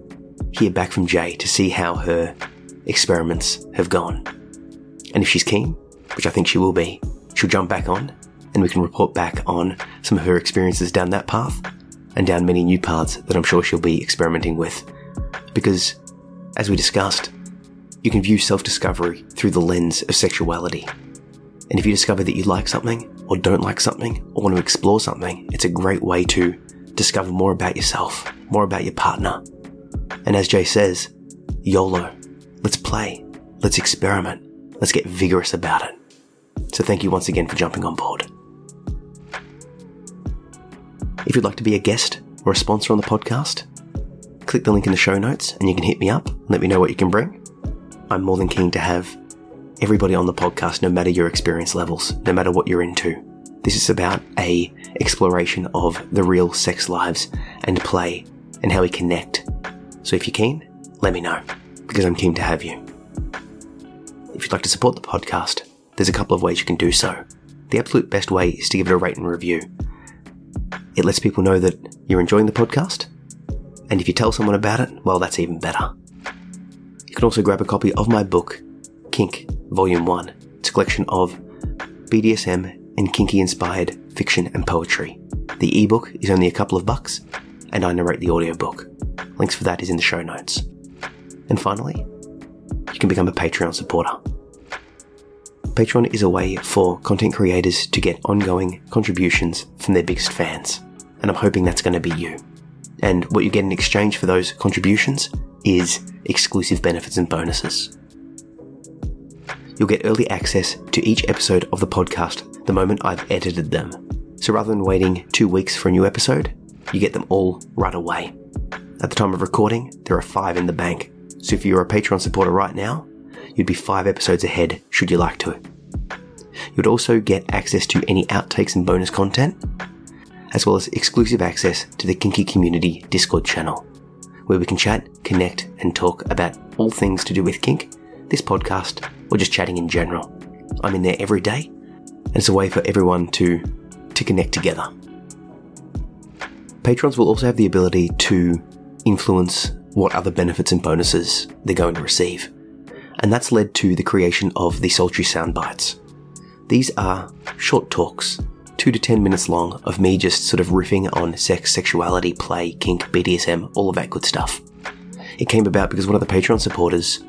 hear back from Jay to see how her experiments have gone. And if she's keen, which I think she will be, she'll jump back on and we can report back on some of her experiences down that path and down many new paths that I'm sure she'll be experimenting with. Because, as we discussed, you can view self discovery through the lens of sexuality. And if you discover that you like something, or don't like something, or want to explore something, it's a great way to discover more about yourself, more about your partner. And as Jay says, YOLO. Let's play. Let's experiment. Let's get vigorous about it. So thank you once again for jumping on board. If you'd like to be a guest or a sponsor on the podcast, click the link in the show notes and you can hit me up and let me know what you can bring. I'm more than keen to have everybody on the podcast, no matter your experience levels, no matter what you're into. This is about a exploration of the real sex lives and play and how we connect. So if you're keen, let me know because I'm keen to have you. If you'd like to support the podcast, there's a couple of ways you can do so. The absolute best way is to give it a rate and review. It lets people know that you're enjoying the podcast, and if you tell someone about it, well, that's even better. You can also grab a copy of my book, Kink, Volume 1. It's a collection of BDSM and kinky inspired fiction and poetry. The ebook is only a couple of bucks, and I narrate the audiobook. Links for that is in the show notes. And finally, you can become a Patreon supporter. Patreon is a way for content creators to get ongoing contributions from their biggest fans. And I'm hoping that's going to be you. And what you get in exchange for those contributions is exclusive benefits and bonuses. You'll get early access to each episode of the podcast the moment I've edited them. So rather than waiting two weeks for a new episode, you get them all right away. At the time of recording, there are five in the bank. So if you're a Patreon supporter right now, you'd be five episodes ahead should you like to. You'd also get access to any outtakes and bonus content, as well as exclusive access to the Kinky Community Discord channel, where we can chat, connect, and talk about all things to do with kink, this podcast, or just chatting in general. I'm in there every day, and it's a way for everyone to, to connect together. Patrons will also have the ability to influence what other benefits and bonuses they're going to receive. And that's led to the creation of the Sultry Sound Bites. These are short talks, two to ten minutes long, of me just sort of riffing on sex, sexuality, play, kink, BDSM, all of that good stuff. It came about because one of the Patreon supporters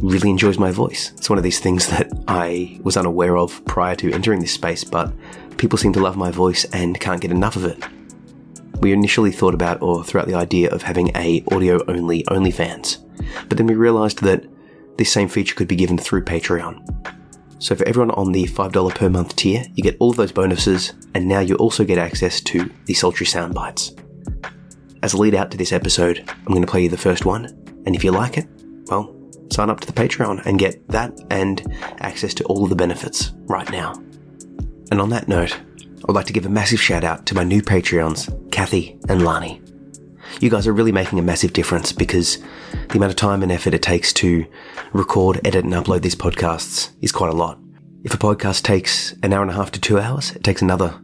really enjoys my voice. It's one of these things that I was unaware of prior to entering this space, but people seem to love my voice and can't get enough of it. We initially thought about or threw out the idea of having a audio only OnlyFans, but then we realized that this same feature could be given through Patreon. So for everyone on the $5 per month tier, you get all of those bonuses, and now you also get access to the sultry sound bites. As a lead out to this episode, I'm going to play you the first one, and if you like it, well, sign up to the Patreon and get that and access to all of the benefits right now. And on that note, I'd like to give a massive shout out to my new Patreons, Kathy and Lani. You guys are really making a massive difference because the amount of time and effort it takes to record, edit, and upload these podcasts is quite a lot. If a podcast takes an hour and a half to two hours, it takes another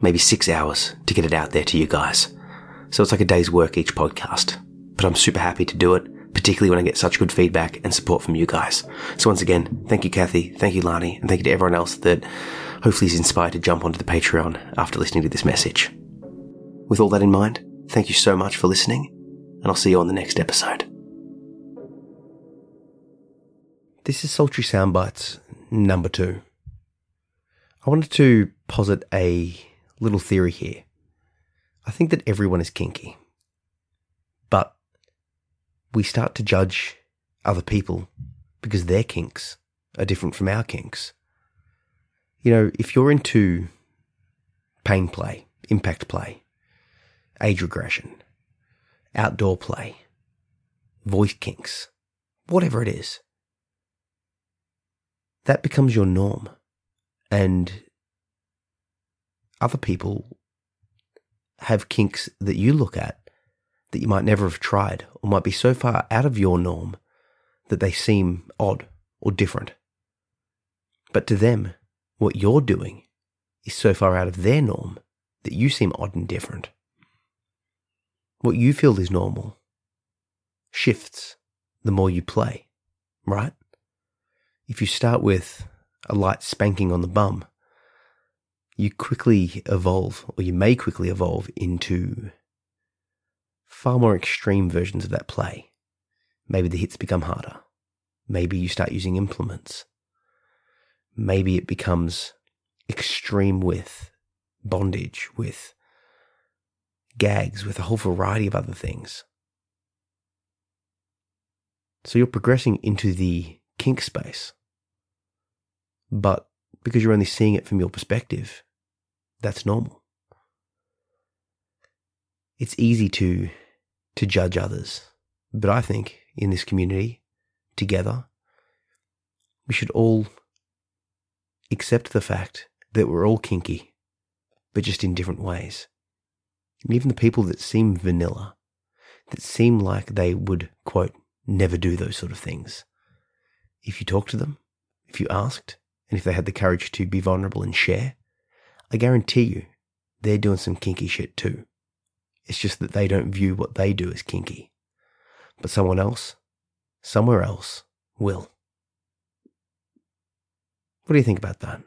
maybe six hours to get it out there to you guys. So it's like a day's work each podcast. But I'm super happy to do it, particularly when I get such good feedback and support from you guys. So once again, thank you, Kathy. Thank you, Lani. And thank you to everyone else that hopefully is inspired to jump onto the Patreon after listening to this message. With all that in mind, thank you so much for listening, and I'll see you on the next episode. This is Sultry Soundbites number two. I wanted to posit a little theory here. I think that everyone is kinky, we start to judge other people because their kinks are different from our kinks. You know, if you're into pain play, impact play, age regression, outdoor play, voice kinks, whatever it is, that becomes your norm. And other people have kinks that you look at that you might never have tried or might be so far out of your norm that they seem odd or different. But to them, what you're doing is so far out of their norm that you seem odd and different. What you feel is normal shifts the more you play, right? If you start with a light spanking on the bum, you quickly evolve, or you may quickly evolve into far more extreme versions of that play. Maybe the hits become harder. Maybe you start using implements maybe it becomes extreme with bondage, with gags, with a whole variety of other things. So you're progressing into the kink space. But because you're only seeing it from your perspective, that's normal. It's easy to to judge others, but I think in this community, together, we should all accept the fact that we're all kinky, but just in different ways. And even the people that seem vanilla, that seem like they would, quote, never do those sort of things. If you talk to them, if you asked, and if they had the courage to be vulnerable and share, I guarantee you they're doing some kinky shit too. It's just that they don't view what they do as kinky. But someone else, somewhere else, will. What do you think about that?